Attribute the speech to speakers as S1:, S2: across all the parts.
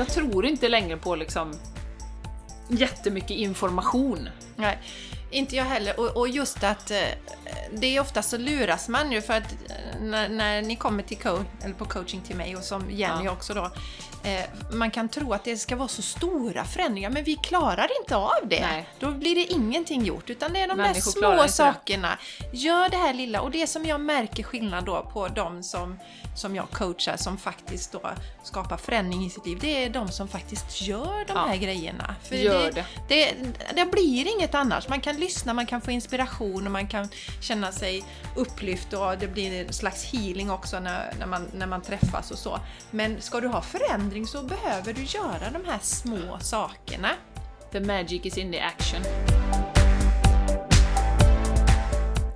S1: jag tror inte längre på liksom jättemycket information.
S2: Nej, inte jag heller. Och, och just att eh, det är ofta så luras man ju för att eh, när, när ni kommer till coach, eller på coaching till mig och som Jenny
S1: Ja.
S2: också då. Eh, man kan tro att det ska vara så stora förändringar men vi klarar inte av det.
S1: Nej.
S2: Då blir det ingenting gjort utan det är de
S1: Människor
S2: där små
S1: inte det.
S2: sakerna. Gör det här lilla och det som jag märker skillnad då på de som, som jag coachar som faktiskt då skapar förändring i sitt liv. Det är de som faktiskt gör de
S1: Ja.
S2: här grejerna. För
S1: Gör
S2: det, det, det blir inget annars. Man kan lyssna, man kan få inspiration och man kan känna sig upplyft och det blir en slags healing också när, när, man, när man träffas och så. Men ska du ha förändring så behöver du göra de här små sakerna.
S1: The magic is in the action.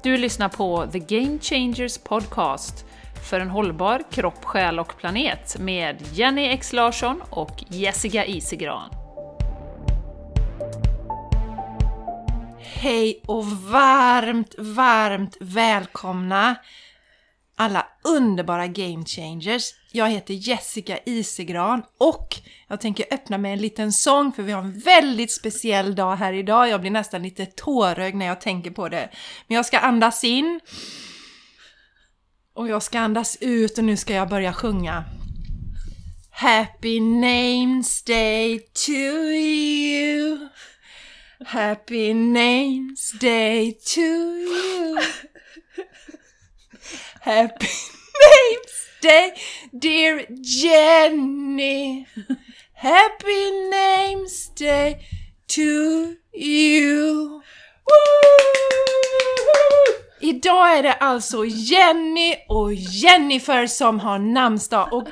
S1: Du lyssnar på The Game Changers Podcast för en hållbar kropp, själ och planet med Jenny X Larsson och Jessica Isigran.
S2: Hej och varmt, varmt välkomna alla underbara game changers. Jag heter Jessica Isegran och jag tänker öppna med en liten sång för vi har en väldigt speciell dag här idag. Jag blir nästan lite tårögd när jag tänker på det. Men jag ska andas in och jag ska andas ut och nu ska jag börja sjunga. Happy names day to you Happy names day to you. Happy names day dear Jenny. Happy names day to you. Idag är det alltså Jenny och Jennifer som har namnsdag och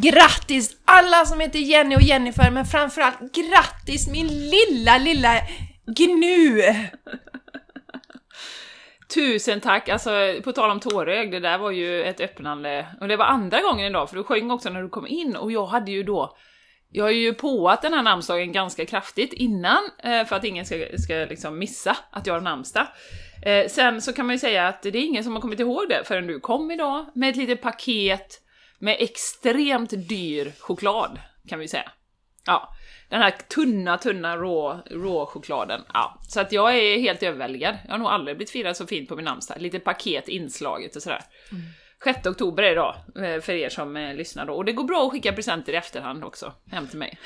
S2: grattis alla som heter Jenny och Jennifer men framförallt grattis min lilla, lilla gnu!
S1: Tusen tack! Alltså, på tal om tårög, det där var ju ett öppnande. Och det var andra gången idag, för du sjöng också när du kom in, och jag hade ju då jag har ju påat den här namnsdagen ganska kraftigt innan, eh, för att ingen ska, ska liksom missa att jag har namnsdag. Eh, sen så kan man ju säga att det är ingen som har kommit ihåg det förrän du kom idag med ett litet paket med extremt dyr choklad, kan vi säga. Ja, den här tunna, tunna rå, rå chokladen. Ja, så att jag är helt överväldigad. Jag har nog aldrig blivit firad så fint på min namnsdag. Lite paket inslaget och sådär. 6 oktober är idag, eh, för er som eh, lyssnar då. Och det går bra att skicka presenter i efterhand också, hem till mig.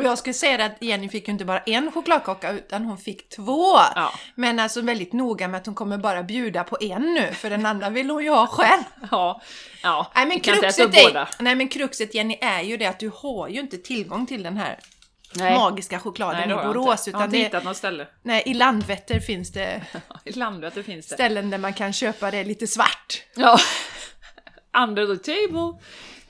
S2: Och jag skulle säga att Jenny fick ju inte bara en chokladkaka utan hon fick två!
S1: Ja.
S2: Men alltså väldigt noga med att hon kommer bara bjuda på en nu för den andra vill hon ju ha själv.
S1: Ja, ja.
S2: Nej men, kruxet
S1: båda.
S2: är, nej men kruxet Jenny är ju det att du har ju inte tillgång till den här
S1: Nej.
S2: magiska chokladen
S1: Nej, har
S2: i
S1: jag
S2: Borås.
S1: inte. Jag har
S2: Utan
S1: inte
S2: det,
S1: något ställe.
S2: nej, I Landvetter finns det
S1: I Landvetter finns det.
S2: ställen där man kan köpa det lite svart.
S1: Ja. Under the table.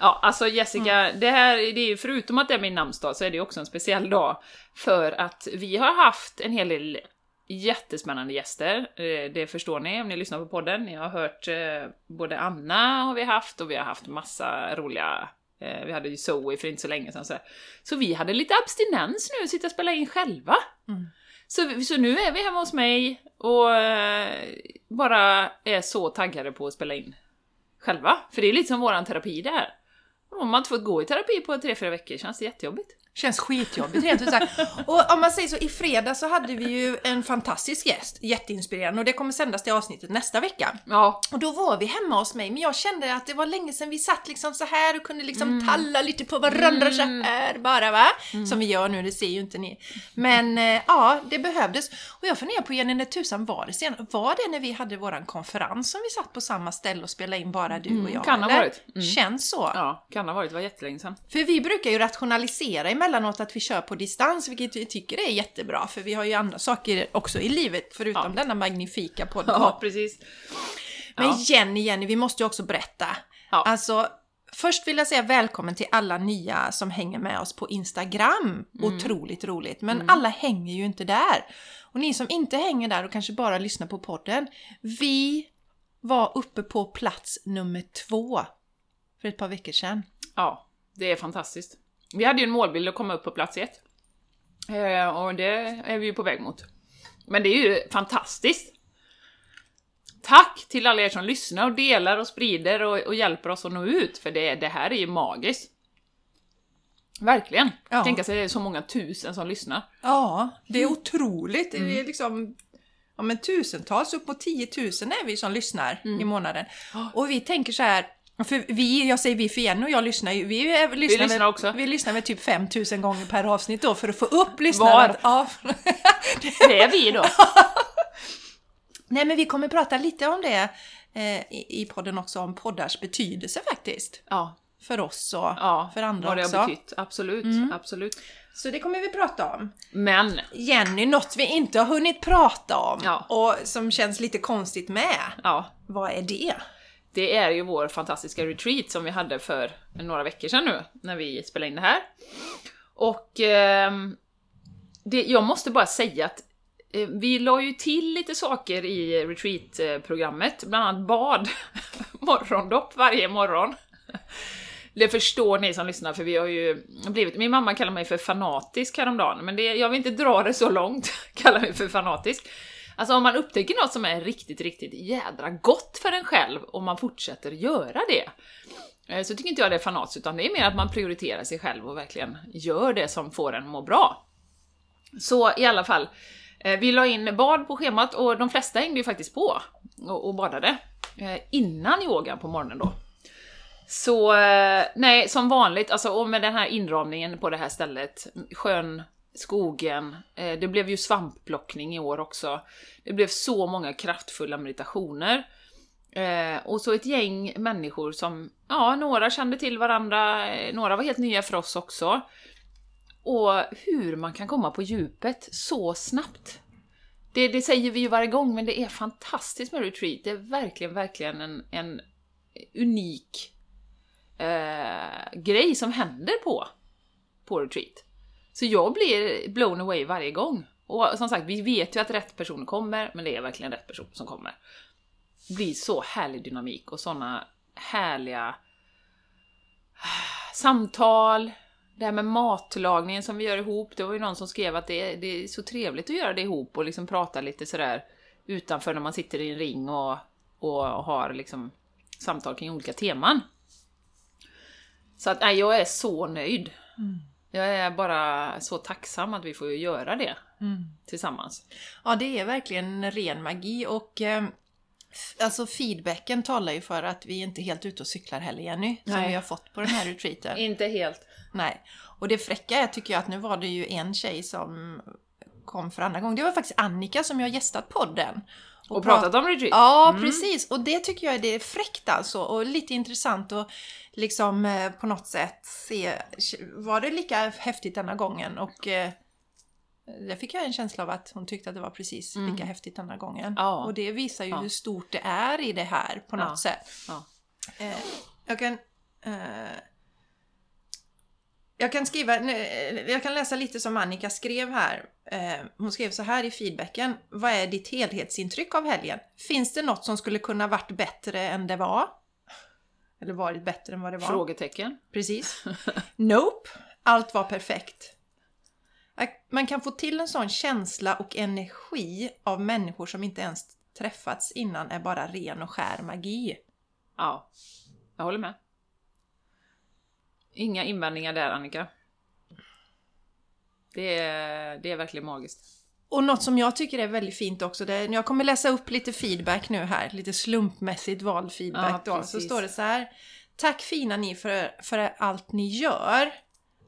S1: Ja, alltså Jessica,
S2: Mm.
S1: det här, det är förutom att det är min namnsdag så är det också en speciell dag. För att vi har haft en hel del jättespännande gäster. Eh, Det förstår ni om ni lyssnar på podden. Ni har hört eh, både Anna har vi haft och vi har haft massa roliga eh, vi hade ju Zoe för inte så länge sedan. Så, så vi hade lite abstinens nu, sitta och spela in själva.
S2: Mm.
S1: Så, så nu är vi hemma hos mig och bara är så taggade på att spela in själva. För det är lite som våran terapi det här. Om man inte fått gå i terapi på tre, fyra veckor känns det jättejobbigt.
S2: Känns skitjobbigt rent ut sagt. Och om man säger så, i fredag så hade vi ju en fantastisk gäst, jätteinspirerande, och det kommer sändas till avsnittet nästa vecka.
S1: Ja,
S2: Och då var vi hemma hos mig, men jag kände att det var länge sedan vi satt liksom så här och kunde liksom talla lite på varandra så här bara va? Som vi gör nu, det ser ju inte ni. Men eh, ja, det behövdes. Och jag funderar på Jenny, när tusan var det sen? Var det när vi hade våran konferens som vi satt på samma ställe och spelade in bara du och jag?
S1: kan ha varit. Mm.
S2: Känns så.
S1: ja, kan ha varit, det var jättelänge sedan.
S2: För vi brukar ju rationalisera emellanåt att vi kör på distans, vilket vi tycker är jättebra, för vi har ju andra saker också i livet förutom
S1: Ja.
S2: denna magnifika podcast.
S1: Ja, precis.
S2: Men
S1: Ja.
S2: Jenny, Jenny, vi måste ju också berätta.
S1: Ja.
S2: Alltså, först vill jag säga välkommen till alla nya som hänger med oss på Instagram.
S1: Mm.
S2: Otroligt roligt. Men alla hänger ju inte där. Och ni som inte hänger där och kanske bara lyssnar på podden. Vi var uppe på plats nummer två för ett par veckor sedan.
S1: Ja, det är fantastiskt. Vi hade ju en målbild att komma upp på plats ett. Eh, och det är vi ju på väg mot. Men det är ju fantastiskt! Tack till alla er som lyssnar och delar och sprider och, och hjälper oss att nå ut, för det, det här är ju magiskt. Verkligen.
S2: Ja.
S1: Tänka sig det är så många tusen som lyssnar.
S2: Ja, det är
S1: Mm.
S2: otroligt. Det är liksom ja, men tusentals, upp mot 10 000 är vi som lyssnar
S1: Mm.
S2: i månaden. Och vi tänker så här, för vi, jag säger vi för Jenny och jag lyssnar ju, vi, lyssnar,
S1: lyssnar
S2: väl,
S1: också.
S2: Vi lyssnar väl typ 5 000 gånger per avsnitt då för att få upp lyssnandet. Ja.
S1: Det är vi då.
S2: Nej men vi kommer prata lite om det eh, i, i podden också, om poddars betydelse faktiskt.
S1: Ja,
S2: För oss och
S1: ja
S2: för andra
S1: vad det
S2: också.
S1: har betytt. Absolut,
S2: Mm.
S1: absolut.
S2: Så det kommer vi prata om.
S1: Men,
S2: Jenny, något vi inte har hunnit prata om
S1: Ja.
S2: och som känns lite konstigt med.
S1: ja,
S2: Vad är det?
S1: Det är ju vår fantastiska retreat som vi hade för några veckor sedan nu, när vi spelade in det här. Och eh, det, jag måste bara säga att eh, vi la ju till lite saker i retreat-programmet, bland annat bad, morgondopp varje morgon. Det förstår ni som lyssnar, för vi har ju blivit... Min mamma kallar mig för fanatisk häromdagen, men det, jag vill inte dra det så långt, kalla mig för fanatisk. Alltså om man upptäcker något som är riktigt, riktigt jädra gott för en själv och man fortsätter göra det, eh, så tycker inte jag det är fanatiskt, utan det är mer att man prioriterar sig själv och verkligen gör det som får en må bra. Så i alla fall, eh, vi la in bad på schemat och de flesta hängde ju faktiskt på och, och badade eh, innan yogan på morgonen då. Så nej, som vanligt, alltså och med den här inramningen på det här stället, skön skogen, eh, det blev ju svampplockning i år också. Det blev så många kraftfulla meditationer. Eh, och så ett gäng människor som, ja, några kände till varandra, eh, några var helt nya för oss också. Och hur man kan komma på djupet så snabbt. Det, det säger vi ju varje gång, men det är fantastiskt med retreat. Det är verkligen, verkligen en, en unik eh, grej som händer på, på retreat. Så jag blir blown away varje gång. Och som sagt, vi vet ju att rätt person kommer, men det är verkligen rätt person som kommer. Det blir så härlig dynamik och såna härliga ah, samtal, det här med matlagningen som vi gör ihop, det var ju någon som skrev att det är, det är så trevligt att göra det ihop och liksom prata lite sådär utanför när man sitter i en ring och, och har liksom samtal kring olika teman. Så att nej, jag är så nöjd. Mm. Jag är bara så tacksam att vi får göra det tillsammans.
S2: Ja, det är verkligen ren magi och eh, alltså feedbacken talar ju för att vi inte är helt ute och cyklar heller Jenny, som
S1: Nej.
S2: vi har fått på den här retreaten.
S1: Inte helt.
S2: Nej. Och det fräcka är tycker jag att nu var det ju en tjej som kom för andra gången. Det var faktiskt Annika som jag gästat podden.
S1: Och pratat om retreat.
S2: Ja, precis. Och det tycker jag är det är fräckt alltså. Och lite intressant att liksom eh, på något sätt se, var det lika häftigt denna gången? Och eh, det fick jag en känsla av att hon tyckte att det var precis lika häftigt denna gången.
S1: Mm. Ja.
S2: Och det visar ju
S1: Ja.
S2: hur stort det är i det här på något
S1: Ja.
S2: sätt.
S1: Ja.
S2: Eh, jag kan... Eh, jag kan skriva, eh, jag kan läsa lite som Annika skrev här. Eh, hon skrev så här i feedbacken. Vad är ditt helhetsintryck av helgen? Finns det något som skulle kunna varit bättre än det var? Eller varit bättre än vad det var?
S1: Frågetecken.
S2: Precis. Nope. Allt var perfekt. Att Man kan få till en sån känsla och energi av människor som inte ens träffats innan är bara ren och skär magi.
S1: Ja, jag håller med. Inga invändningar där Annika. Det är, det är verkligen magiskt.
S2: Och något som jag tycker är väldigt fint också, det jag kommer läsa upp lite feedback nu här, lite slumpmässigt vald feedback
S1: Ja,
S2: då. Så
S1: precis.
S2: står det så här. Tack fina ni för, för allt ni gör.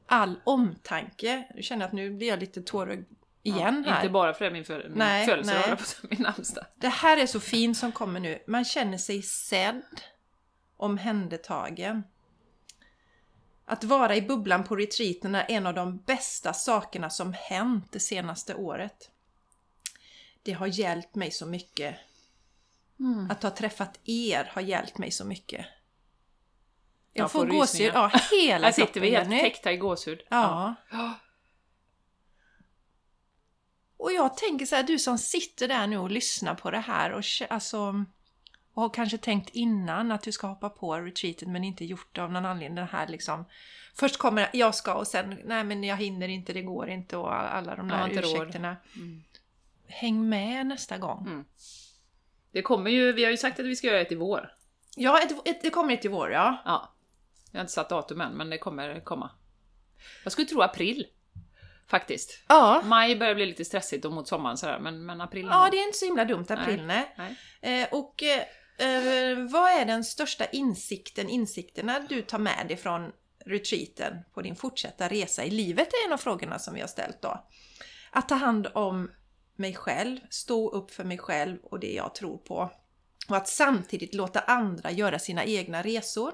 S2: All omtanke. Nu känner jag att nu blir jag lite tårögd igen
S1: ja,
S2: här.
S1: Inte bara för det, min, för, min födelsedag, min namnsdag.
S2: Det här är så fint som kommer nu. Man känner sig sedd, omhändertagen. Att vara i bubblan på retreaten är en av de bästa sakerna som hänt det senaste året. Det har hjälpt mig så mycket.
S1: Mm.
S2: Att ha träffat er har hjälpt mig så mycket. Jag
S1: Jag
S2: får
S1: får
S2: gåshud, ja, hela
S1: Här sitter vi helt täckta i gåshud.
S2: Ja.
S1: Ja.
S2: Och jag tänker så här, du som sitter där nu och lyssnar på det här och alltså och har kanske tänkt innan att du ska hoppa på retreaten men inte gjort det av någon anledning. Den här liksom Först kommer jag ska och sen nej men jag hinner inte, det går inte och alla de där ursäkterna.
S1: Mm.
S2: Häng med nästa gång.
S1: Mm. Det kommer ju, vi har ju sagt att vi ska göra ett i vår.
S2: Ja, ett, ett, det kommer ett i vår ja.
S1: Ja. Jag har inte satt datum än, men det kommer komma. Jag skulle tro april. Faktiskt.
S2: Ja,
S1: Maj börjar bli lite stressigt och mot sommaren sådär, men, men april
S2: ja det är inte så himla dumt, april, nej.
S1: Nej.
S2: Eh, och eh, eh, vad är den största insikten, insikterna du tar med dig från retreaten på din fortsatta resa i livet är en av frågorna som vi har ställt då. Att ta hand om mig själv, stå upp för mig själv och det jag tror på. Och att samtidigt låta andra göra sina egna resor.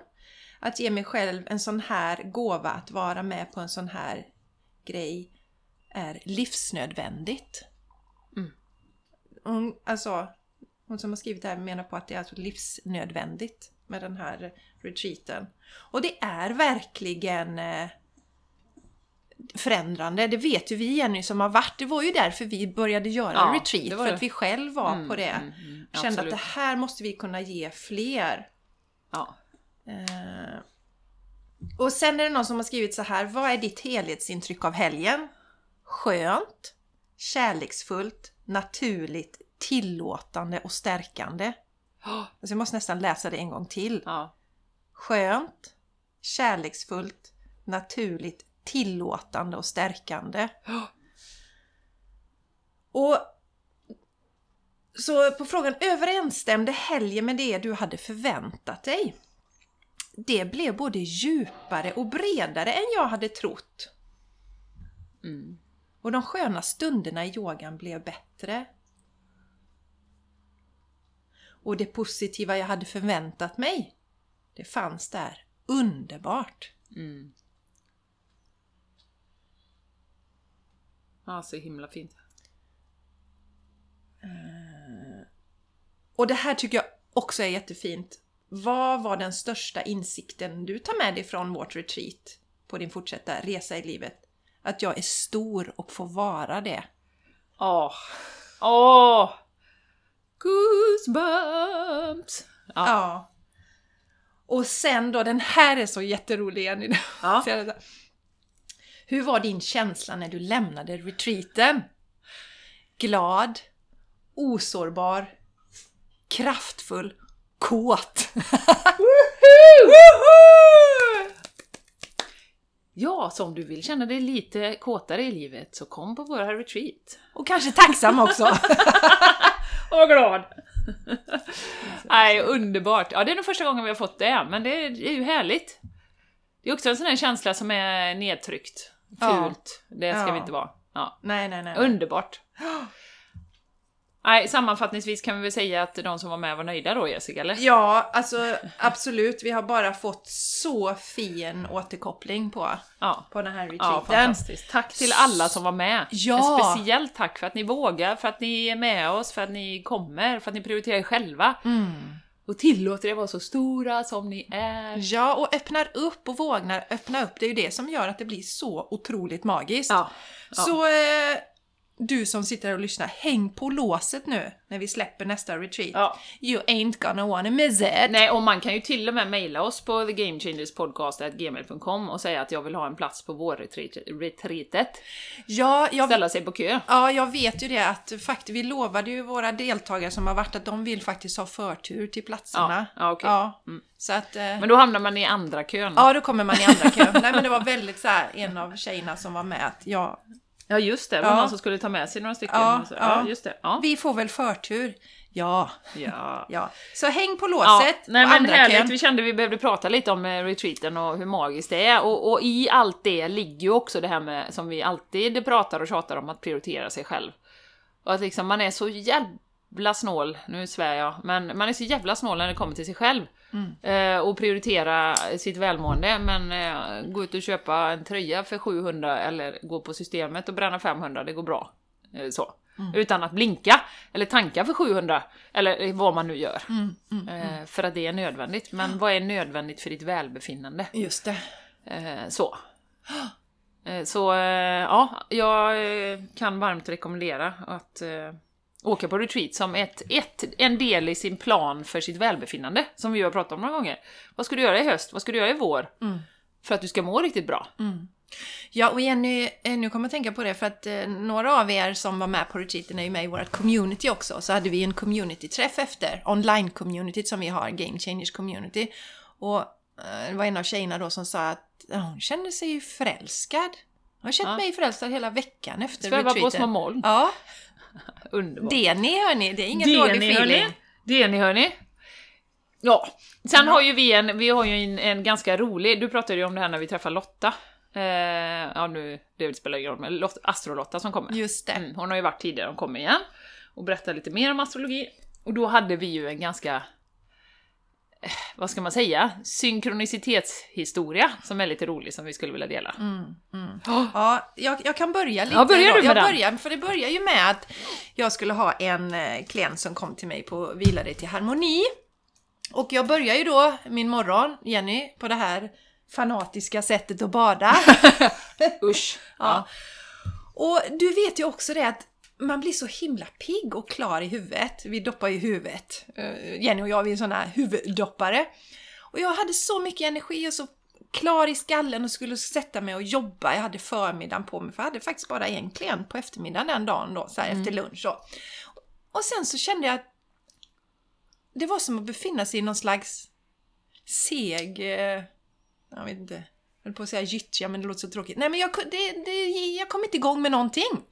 S2: Att ge mig själv en sån här gåva, att vara med på en sån här grej är livsnödvändigt.
S1: Mm.
S2: Hon, alltså, hon som har skrivit det här menar på att det är alltså livsnödvändigt med den här retreaten. Och det är verkligen eh, förändrande. Det vet ju vi Jenny som har varit. Det var ju därför vi började göra
S1: Ja,
S2: retreat. För
S1: det.
S2: att vi själv var
S1: Mm,
S2: på det.
S1: mm, mm,
S2: Kände att
S1: absolut.
S2: det här måste vi kunna ge fler.
S1: Ja.
S2: Eh, och sen är det någon som har skrivit så här. Vad är ditt helhetsintryck av helgen? Skönt, kärleksfullt, naturligt, tillåtande och stärkande.
S1: Oh,
S2: Alltså jag måste nästan läsa det en gång till.
S1: ja.
S2: Skönt, kärleksfullt, naturligt, tillåtande och stärkande.
S1: Oh,
S2: Och så på frågan, överensstämde helgen med det du hade förväntat dig? Det blev både djupare och bredare än jag hade trott.
S1: Mm.
S2: Och de sköna stunderna i yogan blev bättre. Och det positiva jag hade förväntat mig, det fanns där. Underbart!
S1: Mm. Ja, så himla fint.
S2: Och det här tycker jag också är jättefint. Vad var den största insikten du tar med dig från vårt retreat på din fortsatta resa i livet? Att jag är stor och får vara det.
S1: Åh! Åh! Goosebumps! Ja.
S2: Ja. Och sen då, den här är så jätterolig Jenny.
S1: Ja.
S2: Hur var din känsla när du lämnade retreaten? Glad, osårbar, kraftfull, kåt.
S1: Ja, så om du vill känna dig lite kåtare i livet så kom på våra retreat.
S2: Och kanske tacksam också.
S1: Vad glad! Nej, underbart. Ja, det är nog första gången vi har fått det, men det är, det är ju härligt. Det är också en sån här känsla som är nedtryckt.
S2: Ja.
S1: Fult. Det ska
S2: Ja.
S1: vi inte vara. Ja.
S2: nej, nej, nej.
S1: Underbart! Nej, sammanfattningsvis kan vi väl säga att de som var med var nöjda då, Jessica, eller?
S2: Ja, alltså absolut. Vi har bara fått så fin återkoppling på,
S1: Ja.
S2: på den här
S1: Ja,
S2: retreaten.
S1: fantastiskt. Tack till alla som var med.
S2: Ja.
S1: Ett speciellt tack för att ni vågar, för att ni är med oss, för att ni kommer, för att ni prioriterar er själva.
S2: Mm.
S1: Och tillåter er vara så stora som ni är.
S2: Ja, och öppnar upp och vågar öppna upp. Det är ju det som gör att det blir så otroligt magiskt.
S1: Ja. ja.
S2: Så eh, du som sitter och lyssnar, häng på låset nu när vi släpper nästa retreat.
S1: Ja.
S2: You ain't gonna wanna miss it.
S1: Nej, och man kan ju till och med mejla oss på thegamechangerspodcast.gmail.com och säga att jag vill ha en plats på vårretreatet.
S2: Ja, jag,
S1: Ställa sig på kö.
S2: ja, jag vet ju det att faktiskt, vi lovade ju våra deltagare som har varit att de vill faktiskt ha förtur till platserna.
S1: Ja, ja, okej.
S2: Ja,
S1: Mm.
S2: så att... Eh,
S1: Men då hamnar man i andra kön.
S2: Ja, då kommer man i andra kön. Nej, men det var väldigt så här, en av tjejerna som var med att ja,
S1: Ja, just det. Det var
S2: Ja.
S1: någon som skulle ta med sig några stycken.
S2: Ja, ja.
S1: ja just det. Ja.
S2: vi får väl förtur. Ja,
S1: ja.
S2: ja. Så häng på
S1: Ja,
S2: låset
S1: nej
S2: på
S1: men härligt,
S2: kön.
S1: vi kände vi behövde prata lite om eh, retreaten och hur magiskt det är. Och, och i allt det ligger ju också det här med, som vi alltid pratar och tjatar om, att prioritera sig själv. Och att liksom man är så jävla snål, nu svär jag, men man är så jävla snål när det kommer till sig själv.
S2: Mm.
S1: Eh, och prioritera sitt välmående, men eh, gå ut och köpa en tröja för 700 eller gå på systemet och bränna 500, det går bra. Eh, så.
S2: Mm.
S1: Utan att blinka, eller tanka för 700, eller vad man nu gör.
S2: Mm, mm,
S1: Eh, för att det är nödvändigt. Men vad är nödvändigt för ditt välbefinnande?
S2: Just det.
S1: Så. Så ja, jag kan varmt rekommendera att åka på retreat som ett, ett, en del i sin plan för sitt välbefinnande, som vi har pratat om några gånger. Vad ska du göra i höst? Vad ska du göra i vår?
S2: Mm.
S1: För att du ska må riktigt bra.
S2: Ja, och Jenny, eh, nu kommer jag tänka på det för att eh, några av er som var med på retreaten är ju med i vårt community också. Så hade vi en community-träff efter, online-communityt som vi har, Game Changers Community. Och eh, det var en av tjejerna då som sa att hon kände sig förälskad. Jag har känt
S1: Ja.
S2: mig förälskad hela veckan efter
S1: Sväva på
S2: retreaten.
S1: små moln.
S2: Ja,
S1: Underbart.
S2: det ni hörni, det är ingen
S1: Det
S2: dålig
S1: ni,
S2: feeling.
S1: hörni. Det ni hörni. Ja, sen har ju vi en, vi har ju en, en ganska rolig, du pratade ju om det här när vi träffade Lotta. Eh, ja nu, det spelar ingen roll, men Lot, Astrolotta som kommer.
S2: Just det.
S1: Mm, hon har ju varit tidigare, hon kommer igen. Och berättar lite mer om astrologi. Och då hade vi ju en ganska, vad ska man säga, synkronicitetshistoria som är lite rolig som vi skulle vilja dela.
S2: Ja, jag, jag kan börja lite.
S1: Ja, börjar du med
S2: jag
S1: den?
S2: börjar, för det börjar ju med att jag skulle ha en eh, klient som kom till mig på Vila dig till harmoni. Och jag börjar ju då min morgon, Jenny, på det här fanatiska sättet att bada.
S1: Usch!
S2: Ja. Och du vet ju också det att man blir så himla pigg och klar i huvudet. Vi doppar ju huvudet. Eh, Jenny och jag, vi är sådana här huvuddoppare. Och jag hade så mycket energi och så klar i skallen och skulle sätta mig och jobba. Jag hade förmiddagen på mig, för jag hade faktiskt bara en klient på eftermiddagen den dagen då, så här efter lunch. Så. Och sen så kände jag att det var som att befinna sig i någon slags seg... eh, Jag vet inte. Jag höll på att säga gyttja, men det låter så tråkigt. Nej, men jag, det, det, jag kom inte igång med någonting.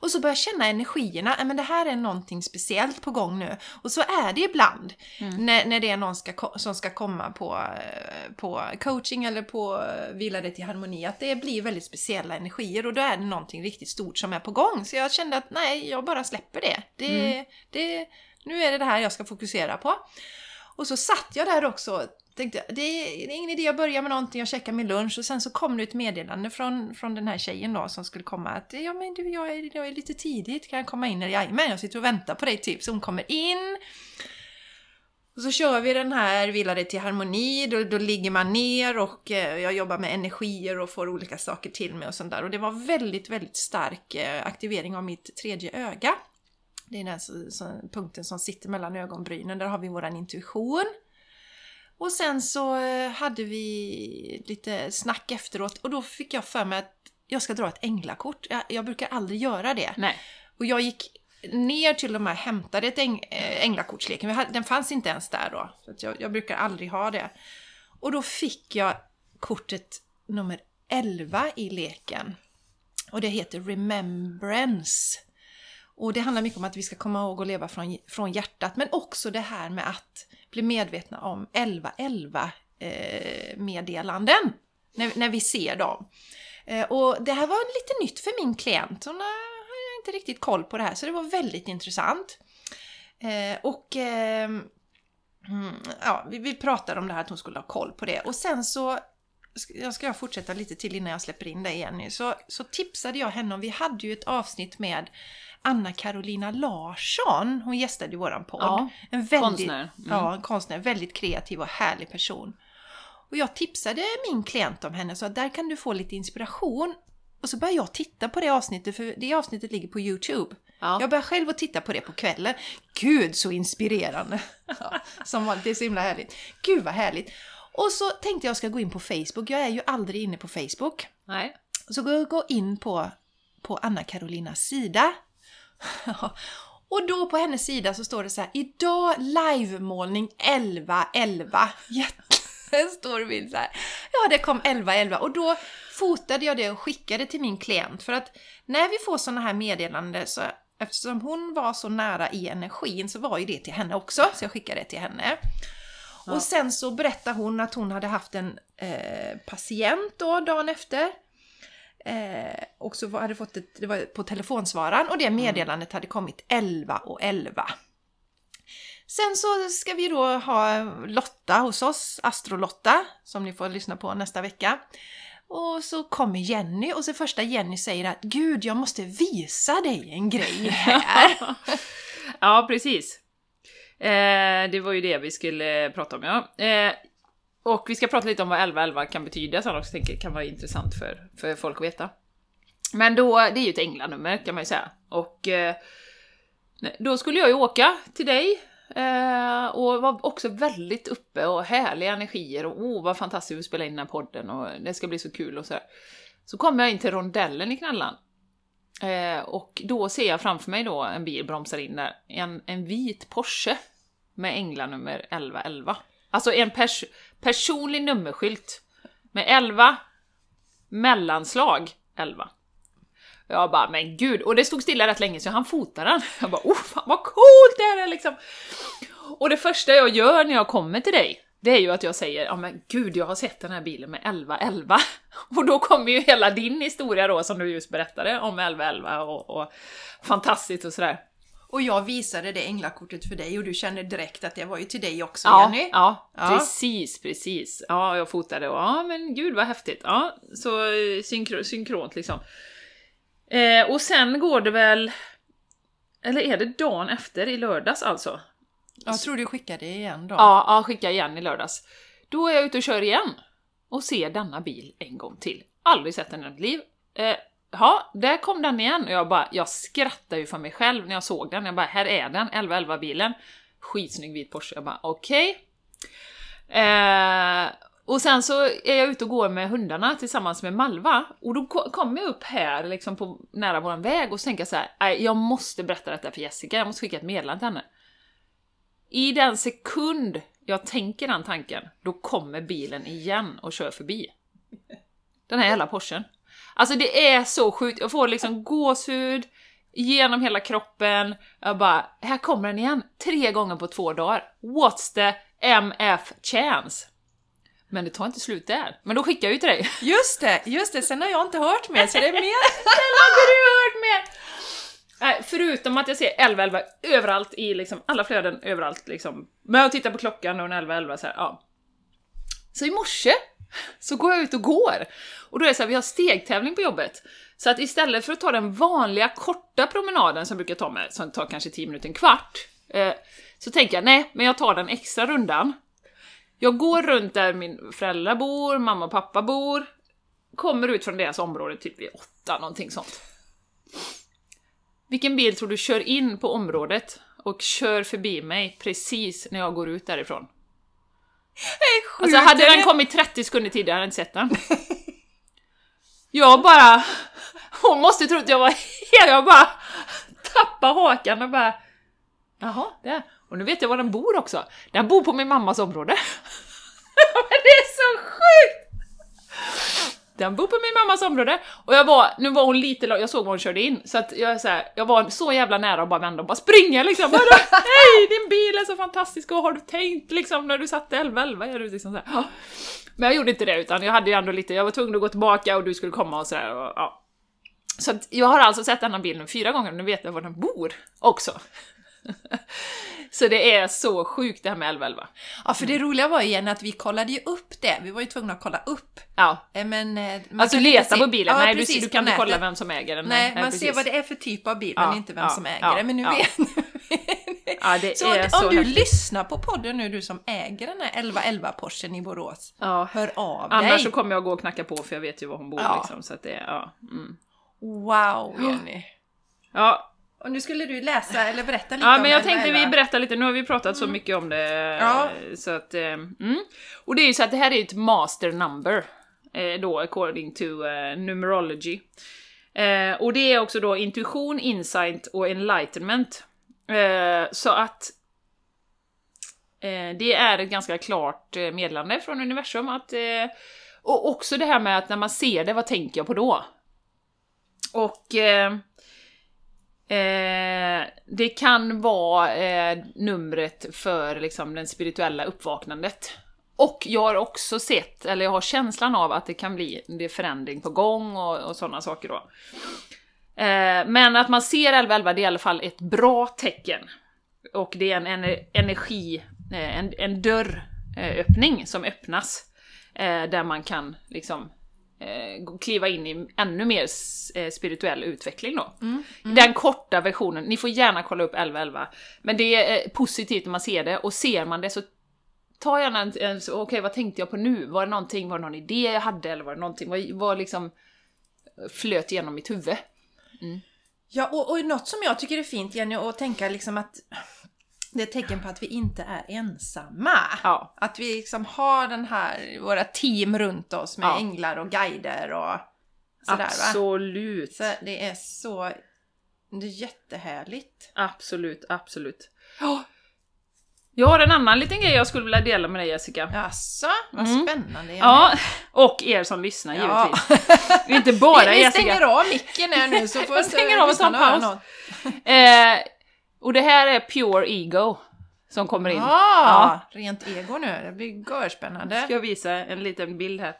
S2: Och så började jag känna energierna, "Nej, men det här är någonting speciellt på gång nu. Och så är det ibland när, när det är någon ska, som ska komma på, eh, på coaching eller på eh, Vila dig till harmoni, att det blir väldigt speciella energier och då är det någonting riktigt stort som är på gång. Så jag kände att nej, jag bara släpper det. det, det nu är det det här jag ska fokusera på. Och så satt jag där också tänkte, det är, det är ingen idé att börja med någonting, jag checkar min lunch och sen så kom det ett meddelande från, från den här tjejen då som skulle komma att ja men du, jag är, jag är lite tidigt, kan jag komma in? Jajamän, jag sitter och väntar på dig typ. Så hon kommer in och så kör vi den här Vila dig till harmoni, då, då ligger man ner och eh, jag jobbar med energier och får olika saker till mig och sånt där. Och det var väldigt, väldigt stark eh, aktivering av mitt tredje öga. Det är den så, så, punkten som sitter mellan ögonbrynen, där har vi våran intuition. Och sen så eh, hade vi lite snack efteråt och då fick jag för mig att jag ska dra ett änglakort. Jag, jag brukar aldrig göra det.
S1: Nej.
S2: Och jag gick ner till med och hämtade ett äng, äh, änglakortsleken. Den fanns inte ens där då. Så jag, jag brukar aldrig ha det. Och då fick jag kortet nummer 11 i leken. Och det heter Remembrance. Och det handlar mycket om att vi ska komma ihåg att leva från, från hjärtat. Men också det här med att bli medvetna om 1111 eh, meddelanden. När, när vi ser dem. Eh, och det här var lite nytt för min klient. Hon har inte riktigt koll på det här, så det var väldigt intressant. Eh, och eh, mm, ja, vi, vi pratade om det här att hon skulle ha koll på det. Och sen så, jag ska jag fortsätta lite till innan jag släpper in dig Jenny, så, så tipsade jag henne om, vi hade ju ett avsnitt med Anna Carolina Larsson, hon gästade i våran podd.
S1: Ja,
S2: en väldigt,
S1: konstnär. Mm.
S2: Ja, en konstnär, väldigt kreativ och härlig person. Och jag tipsade min klient om henne så att där kan du få lite inspiration. Och så började jag titta på det avsnittet, för det avsnittet ligger på Youtube.
S1: Ja.
S2: Jag började själv att titta på det på kvällen. Gud så inspirerande! Ja, som vanligt, det är så himla härligt. Gud vad härligt! Och så tänkte jag ska gå in på Facebook, jag är ju aldrig inne på Facebook.
S1: Nej.
S2: Så gå, gå in på, på Anna Karolinas sida. Och då på hennes sida så står det så här, idag livemålning 11.11. Jättestor bild så här. Ja, det kom 11.11 och då fotade jag det och skickade till min klient. För att när vi får sådana här meddelanden så eftersom hon var så nära i energin så var ju det till henne också, så jag skickade det till henne. Och sen så berättade hon att hon hade haft en eh, patient då dagen efter. Eh, och så hade fått ett, det var på telefonsvararen och det meddelandet hade kommit 11 och 11. Sen så ska vi då ha Lotta hos oss, Astrolotta, som ni får lyssna på nästa vecka. Och så kommer Jenny och så första Jenny säger att Gud, jag måste visa dig en grej här.
S1: Ja, precis. Eh, det var ju det vi skulle prata om, ja. Eh, och vi ska prata lite om vad 1111 kan betyda, som också tänker kan vara intressant för, för folk att veta. Men då, det är ju ett änglanummer kan man ju säga. Och eh, då skulle jag ju åka till dig eh, och var också väldigt uppe och härliga energier och åh vad fantastiskt att spela in den här podden och det ska bli så kul och sådär. Så kommer jag in till rondellen i Knallan Eh, och då ser jag framför mig då en bil bromsar in där. En, en vit Porsche med änglanummer 1111. Alltså en pers personlig nummerskylt med 11, mellanslag 11. Jag bara, men gud, och det stod stilla rätt länge så han fotade den. Jag bara, oh fan vad coolt det här är liksom! Och det första jag gör när jag kommer till dig, det är ju att jag säger, ja men gud, jag har sett den här bilen med 1111. Och då kommer ju hela din historia då, som du just berättade, om 1111 och, och fantastiskt och sådär.
S2: Och jag visade det änglakortet för dig och du kände direkt att det var ju till dig också
S1: Ja,
S2: Jenny.
S1: ja,
S2: Ja.
S1: precis, precis. Ja, jag fotade och ja, men gud vad häftigt. Ja, så eh, synkro, synkront liksom. Eh, och sen går det väl, eller är det dagen efter i lördags alltså?
S2: Jag tror du skickade igen då.
S1: Ja, ja skicka igen i lördags. Då är jag ute och kör igen och ser denna bil en gång till. Aldrig sett den i mitt liv. Eh, ja, där kom den igen och jag bara, jag skrattade ju för mig själv när jag såg den. Jag bara, här är den, 1111 bilen. Skitsnygg vit Porsche. Jag bara, okej. Eh, och sen så är jag ute och går med hundarna tillsammans med Malva och då kommer jag upp här liksom på nära våran väg och så tänker jag så här, "Nej, jag måste berätta detta för Jessica, jag måste skicka ett meddelande till henne. I den sekund jag tänker den tanken, då kommer bilen igen och kör förbi. Den här jävla Porschen. Alltså det är så sjukt, jag får liksom gåshud genom hela kroppen. Jag bara, här kommer den igen. Tre gånger på två dagar. What's the MF chance? Men det tar inte slut där. Men då skickar jag ju till dig.
S2: Just det, just det. Sen har jag inte hört mer så det är mer...
S1: Den hade du hört mer! Nej, förutom att jag ser 11.11 överallt i liksom alla flöden överallt liksom. Men jag tittar på klockan och en 11.11 så här, ja. Så i morse så går jag ut och går. Och då är det så här, vi har stegtävling på jobbet. Så att istället för att ta den vanliga korta promenaden som brukar ta mig, som tar kanske 10 minuter, en kvart, eh, så tänker jag nej, men jag tar den extra rundan. Jag går runt där min föräldrar bor, mamma och pappa bor, kommer ut från deras område typ vid åtta, någonting sånt. Vilken bil tror du kör in på området och kör förbi mig precis när jag går ut därifrån? Alltså hade den kommit 30 sekunder tidigare hade jag inte sett den. Jag bara... Hon måste tro att jag var hel, jag bara tappade hakan och bara... Jaha, det... Och nu vet jag var den bor också. Den bor på min mammas område. Men det är så sjukt! Den bor på min mammas område, och jag var, nu var hon lite jag såg var hon körde in, så att jag, så här, jag var så jävla nära att bara vända och bara springa liksom. Bara, Hej, din bil är så fantastisk och har du tänkt liksom när du satte 1111? Är du liksom så här. Men jag gjorde inte det, utan jag hade ju ändå lite, jag var tvungen att gå tillbaka och du skulle komma och sådär. Ja. Så jag har alltså sett denna bilen fyra gånger och nu vet jag var den bor också. så det är så sjukt det här med 1111.
S2: Ja, för det roliga var igen att vi kollade ju upp det. Vi var ju tvungna att kolla upp.
S1: Ja,
S2: Eh, Men, eh,
S1: alltså leta
S2: se-
S1: på bilen,
S2: Ja,
S1: nej du,
S2: precis,
S1: du
S2: på
S1: kan inte kolla vem som äger den.
S2: Nej, man
S1: precis.
S2: ser vad det är för typ av bil,
S1: Ja,
S2: men inte vem
S1: ja,
S2: som äger det. Men nu vet
S1: Ja, det
S2: Så
S1: är
S2: om
S1: så
S2: du
S1: häftigt.
S2: lyssnar på podden nu, du som äger den här 1111 Porschen i Borås,
S1: Ja.
S2: hör av
S1: Annars
S2: dig.
S1: så kommer jag gå och knacka på för jag vet ju var hon bor
S2: Ja.
S1: liksom, så att det ja. Mm.
S2: Wow, Jenny.
S1: Ja,
S2: Och nu skulle du läsa eller berätta lite
S1: ja
S2: om
S1: men jag
S2: 1111.
S1: tänkte vi berättar lite, nu har vi pratat så mycket om det.
S2: Ja.
S1: Så att, eh, mm. Och det är ju så att det här är ett master number, eh, då according to eh, numerology. Och det är också då intuition, insight och enlightenment. Så att det är ett ganska klart meddelande från universum att och också det här med att när man ser det, vad tänker jag på då? Och eh, det kan vara eh, numret för liksom, det spirituella uppvaknandet. Och jag har också sett, eller jag har känslan av att det kan bli det förändring på gång och, och sådana saker då. Eh, men att man ser 1111 det är i alla fall ett bra tecken. Och det är en energi, eh, en, en dörröppning som öppnas. Eh, där man kan liksom kliva in i ännu mer eh, spirituell utveckling då. Den korta versionen, ni får gärna kolla upp 1111, men det är eh, positivt när man ser det, och ser man det så ta gärna en, en okej vad tänkte jag på nu? Var det någonting, var det någon idé jag hade, eller var det någonting, vad, vad liksom flöt genom mitt huvud?
S2: Ja, och, och något som jag tycker är fint Jenny, att tänka liksom att det är ett tecken på att vi inte är ensamma.
S1: Ja.
S2: Att vi liksom har den här, våra team runt oss med
S1: Ja.
S2: änglar och guider och sådär va.
S1: Absolut.
S2: Så det är så, det är jättehärligt.
S1: Absolut, absolut. Ja. Jag har en annan liten grej jag skulle vilja dela med dig Jessica.
S2: Jaså, vad
S1: Mm.
S2: spännande.
S1: Ja, och er som lyssnar
S2: Ja.
S1: givetvis. Inte bara
S2: vi, vi
S1: Jessica.
S2: stänger av micken här nu så får
S1: Jag stänger av och tar en paus. Eh, och det här är pure ego som kommer in.
S2: Ja, rent ego nu. Det blir görspännande.
S1: Ska jag visa en liten bild här.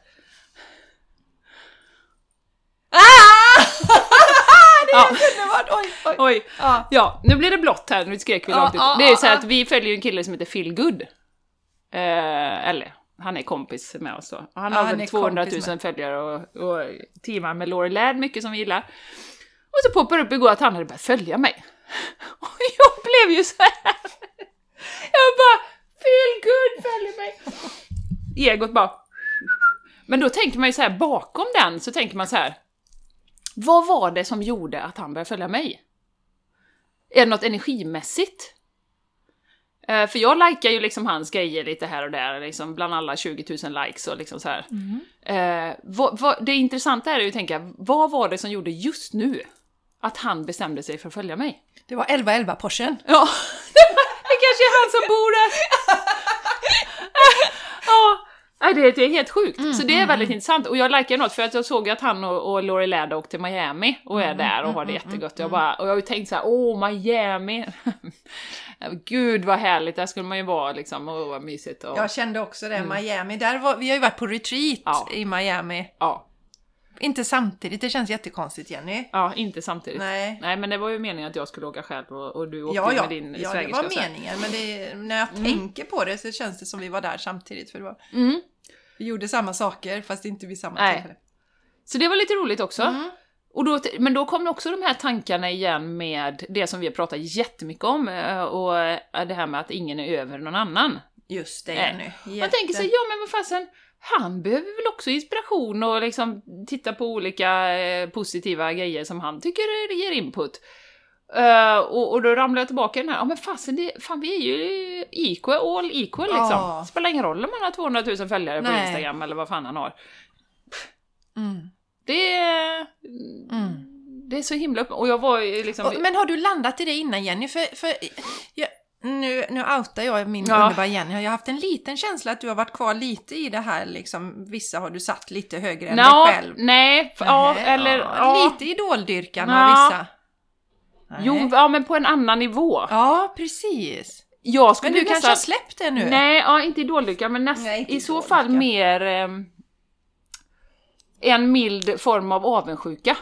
S2: Ah! det är
S1: Ja.
S2: underbart! Oj, oj.
S1: Oj!
S2: Ja.
S1: Ja, nu blir det blått här, nu skrek vi
S2: Ja,
S1: långt ut.
S2: ja,
S1: Det är ju så här att vi följer en kille som heter Phil Good. Eh, eller, han är kompis med oss då. Han har väl 200
S2: kompis
S1: 000 följare och, och teamar med Laurie Ladd, mycket som vi gillar. Och så poppar upp igår att han hade börjat följa mig. Och jag blev ju så här. Jag bara, Phil Good följer mig! Egot bara... Men då tänker man ju så här, bakom den så tänker man så här. Vad var det som gjorde att han började följa mig? Är det något energimässigt? Eh, för jag likar ju liksom hans grejer lite här och där, liksom bland alla 20 000 likes och liksom så här. Eh, vad, vad, det intressanta är ju att tänka, vad var det som gjorde just nu att han bestämde sig för att följa mig?
S2: Det var 1111 Porschen.
S1: Ja, det kanske är han som bor där! ja, det, det är helt sjukt. så det är väldigt intressant. Och jag likar något för att jag såg att han och, och Laurie Ladd åkte till Miami och är där och har det jättegott. Jag bara, och jag har ju tänkt så här: åh Miami! Gud vad härligt, där skulle man ju vara liksom, och vad mysigt. Och,
S2: Jag kände också det, Miami. Där var, vi har ju varit på retreat
S1: Ja.
S2: i Miami.
S1: ja,
S2: Inte samtidigt, det känns jättekonstigt Jenny.
S1: ja, inte samtidigt.
S2: Nej.
S1: Nej, men det var ju meningen att jag skulle åka själv och, och du åkte
S2: Ja, ja,
S1: med din
S2: ja det
S1: svägerska.
S2: var
S1: så här.
S2: meningen. Men det, när jag tänker på det så känns det som vi var där samtidigt. För det var,
S1: Mm.
S2: vi gjorde samma saker fast inte vid samma
S1: Nej.
S2: tillfälle.
S1: Så det var lite roligt också.
S2: Mm.
S1: Och då, men då kom också de här tankarna igen med det som vi har pratat jättemycket om, eh, och eh, det här med att ingen är över någon annan.
S2: Just det
S1: Nej.
S2: Jenny.
S1: Man tänker sig, ja men vad fasen, han behöver väl också inspiration och liksom titta på olika eh, positiva grejer som han tycker ger input. Eh, och, och då ramlar jag tillbaka i den här, ja men fasen, det, fan vi är ju equal, all equal liksom.
S2: Ja.
S1: Spelar ingen roll om man har 200 000 följare på
S2: Nej.
S1: Instagram eller vad fan han har.
S2: Mm.
S1: Det är...
S2: Mm.
S1: Det är så himla upp... Och jag var liksom...
S2: Och, men har du landat i det innan Jenny? För, för jag, nu, nu outar jag min
S1: Ja.
S2: underbara Jenny. Jag har haft en liten känsla att du har varit kvar lite i det här liksom. Vissa har du satt lite högre än
S1: Nå,
S2: dig själv.
S1: nej, f- ja, eller... Ja,
S2: Lite idoldyrkan av vissa. Nej.
S1: jo, ja, men på en annan nivå.
S2: Ja, precis.
S1: Jag skulle
S2: Men du
S1: nästan...
S2: kanske har släppt det nu?
S1: Nej, ja, inte idoldyrkan, men näst,
S2: Nej, inte
S1: i så
S2: idoldyrkan.
S1: fall mer... ehm, en mild form av avundsjuka.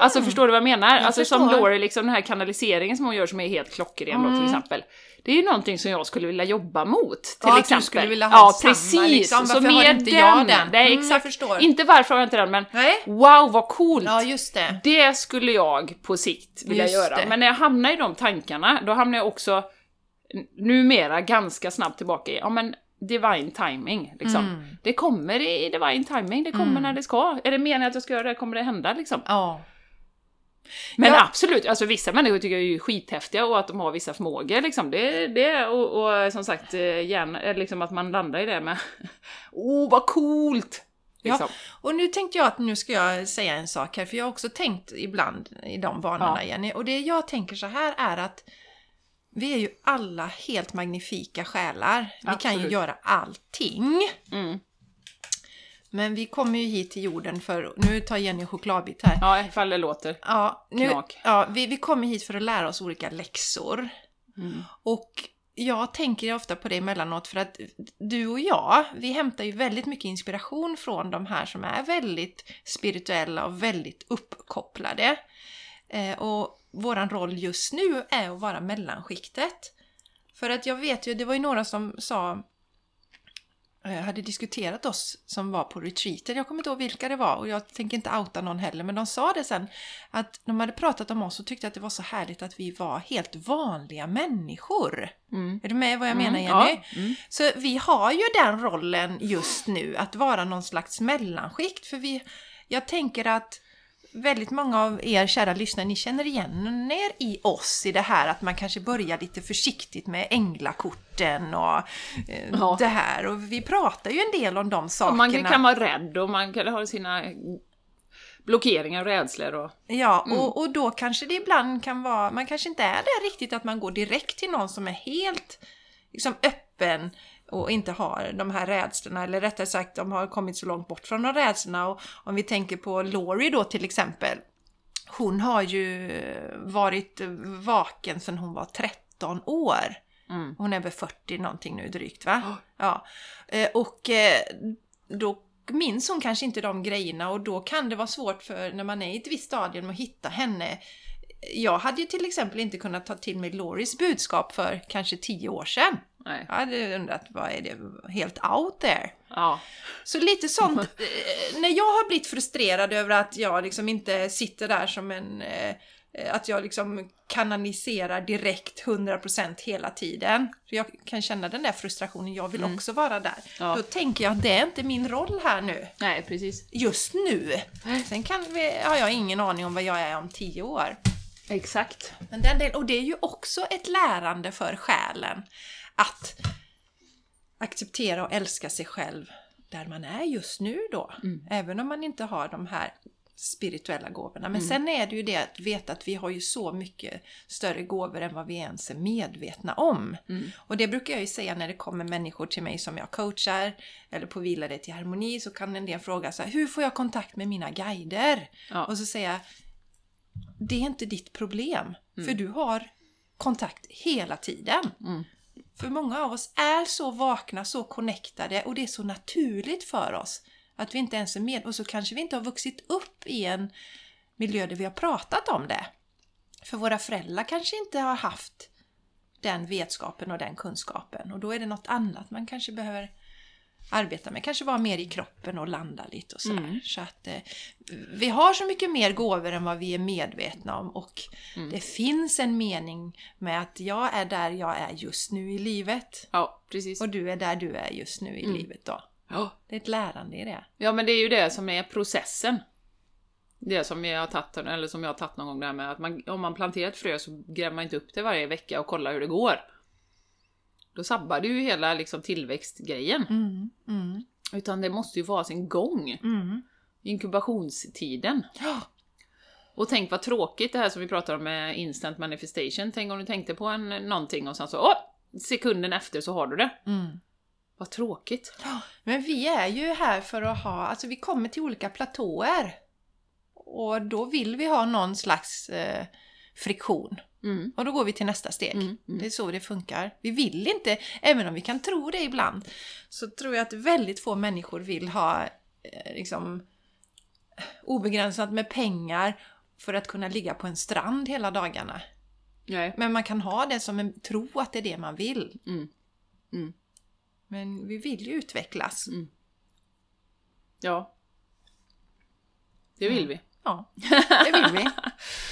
S1: Alltså förstår du vad jag menar? alltså som
S2: Mhm. förstår.
S1: Laurie, liksom den här kanaliseringen som hon gör som är helt klockren då till exempel. Det är ju någonting som jag skulle vilja jobba mot, till
S2: Ja, att du
S1: exempel.
S2: skulle vilja ha
S1: ja,
S2: samma,
S1: precis.
S2: liksom.
S1: Så
S2: Varför har inte jag den?
S1: Nej,
S2: Mm, jag
S1: exakt.
S2: förstår.
S1: Inte varför har jag inte den, men
S2: Nej?
S1: wow vad coolt!
S2: Ja, just det.
S1: Det skulle jag på sikt vilja
S2: Just
S1: göra.
S2: det.
S1: Men när jag hamnar i de tankarna, då hamnar jag också numera ganska snabbt tillbaka i, ja men divine timing liksom.
S2: Mm.
S1: Det kommer i divine timing, det kommer när det ska. Är det meningen att jag ska göra det, kommer det hända liksom.
S2: Ja.
S1: Men
S2: Ja.
S1: absolut, alltså vissa människor tycker jag är skithäftiga och att de har vissa förmågor liksom. Det, det och, och som sagt, eh, gärna, eh, liksom att man landar i det med oh vad coolt! Liksom.
S2: Och nu tänkte jag att nu ska jag säga en sak här, för jag har också tänkt ibland i de banorna,
S1: Ja.
S2: Jenny. Och det jag tänker så här är att vi är ju alla helt magnifika själar. Vi kan ju
S1: Absolut.
S2: göra allting.
S1: Mm.
S2: Men vi kommer ju hit till jorden för, nu tar Jenny en chokladbit här.
S1: Ja, ifall det låter.
S2: Ja, nu,
S1: Knak.
S2: ja vi, vi kommer hit för att lära oss olika läxor.
S1: Mm.
S2: Och jag tänker ofta på det emellanåt för att du och jag, vi hämtar ju väldigt mycket inspiration från de här som är väldigt spirituella och väldigt uppkopplade. Eh, och våran roll just nu är att vara mellanskiktet. För att jag vet ju, det var ju några som sa eh, hade diskuterat oss som var på retreaten. Jag kommer inte ihåg vilka det var och jag tänker inte outa någon heller. Men de sa det sen att de hade pratat om oss och tyckte att det var så härligt att vi var helt vanliga människor.
S1: Mm.
S2: Är du med vad jag menar
S1: Mm,
S2: Jenny?
S1: ja. Mm.
S2: Så vi har ju den rollen just nu att vara någon slags mellanskikt. För vi, jag tänker att väldigt många av er kära lyssnare, ni känner igen er i oss i det här att man kanske börjar lite försiktigt med änglakorten och eh,
S1: Ja.
S2: det här. Och vi pratar ju en del om de
S1: Och
S2: sakerna.
S1: man kan vara rädd och man kan ha sina blockeringar och rädslor och...
S2: Ja,
S1: Mm.
S2: och, och då kanske det ibland kan vara, man kanske inte är där riktigt att man går direkt till någon som är helt liksom öppen och inte har de här rädslorna, eller rättare sagt de har kommit så långt bort från de rädslorna. Och om vi tänker på Laurie då till exempel. Hon har ju varit vaken sedan hon var 13 år.
S1: Mm.
S2: Hon är väl 40 någonting nu drygt va? Ja. Eh, Och eh, då minns hon kanske inte de grejerna och då kan det vara svårt för när man är i ett visst stadium att hitta henne. Jag hade ju till exempel inte kunnat ta till mig Loris budskap för kanske 10 år sedan.
S1: Nej.
S2: Jag hade undrat, vad är det helt out there?
S1: Ja.
S2: Så lite sånt, eh, när jag har blivit frustrerad över att jag liksom inte sitter där som en, eh, att jag liksom kanaliserar direkt 100% hela tiden. För jag kan känna den där frustrationen, jag vill också vara där.
S1: Ja.
S2: Då tänker jag att det är inte min roll här nu.
S1: Nej, precis.
S2: Just nu. Sen kan vi, har jag ingen aning om vad jag är om 10 år.
S1: Exakt.
S2: Men den del, och det är ju också ett lärande för själen. Att acceptera och älska sig själv där man är just nu då. Även om man inte har de här spirituella gåvorna. Men sen är det ju det att veta att vi har ju så mycket större gåvor än vad vi ens är medvetna om. Och det brukar jag ju säga när det kommer människor till mig som jag coachar eller på Vila dig till harmoni så kan en del fråga så här, hur får jag kontakt med mina guider?
S1: Ja.
S2: Och så säger jag, det är inte ditt problem. För du har kontakt hela tiden.
S1: Mm.
S2: För många av oss är så vakna, så connectade och det är så naturligt för oss att vi inte ens är med. Och så kanske vi inte har vuxit upp i en miljö där vi har pratat om det. För våra föräldrar kanske inte har haft den vetskapen och den kunskapen. Och då är det något annat man kanske behöver arbeta med. Kanske vara mer i kroppen och landa lite och sådär.
S1: Mm.
S2: Så att eh, vi har så mycket mer gåvor än vad vi är medvetna om. Och
S1: Mm.
S2: det finns en mening med att jag är där jag är just nu i livet.
S1: Ja, precis.
S2: Och du är där du är just nu i
S1: Mm.
S2: livet då.
S1: Ja.
S2: Det är ett lärande i det.
S1: Ja, men det är ju det som är processen. Det som jag har tagit, eller som jag har tagit någon gång där med att man, om man planterar ett frö så gräver man inte upp det varje vecka och kollar hur det går. Då sabbar du ju hela liksom, tillväxtgrejen.
S2: Mm, mm,
S1: Utan det måste ju vara sin gång.
S2: mm.
S1: Inkubationstiden.
S2: Ja.
S1: Och tänk vad tråkigt det här som vi pratar om med instant manifestation. Tänk om du tänkte på en, någonting och sen så åh, sekunden efter så har du det.
S2: Mm.
S1: Vad tråkigt.
S2: Men vi är ju här för att ha, alltså vi kommer till olika platåer. Och då vill vi ha någon slags eh, friktion.
S1: Mm.
S2: Och då går vi till nästa steg.
S1: Mm, mm.
S2: Det är så det funkar. Vi vill inte, även om vi kan tro det ibland, så tror jag att väldigt få människor vill ha eh, liksom obegränsat med pengar för att kunna ligga på en strand hela dagarna.
S1: Nej.
S2: Men man kan ha det som en tro att det är det man vill.
S1: Mm. Mm.
S2: Men vi vill ju utvecklas.
S1: Mm. Ja. Det vill vi.
S2: Ja, det vill vi.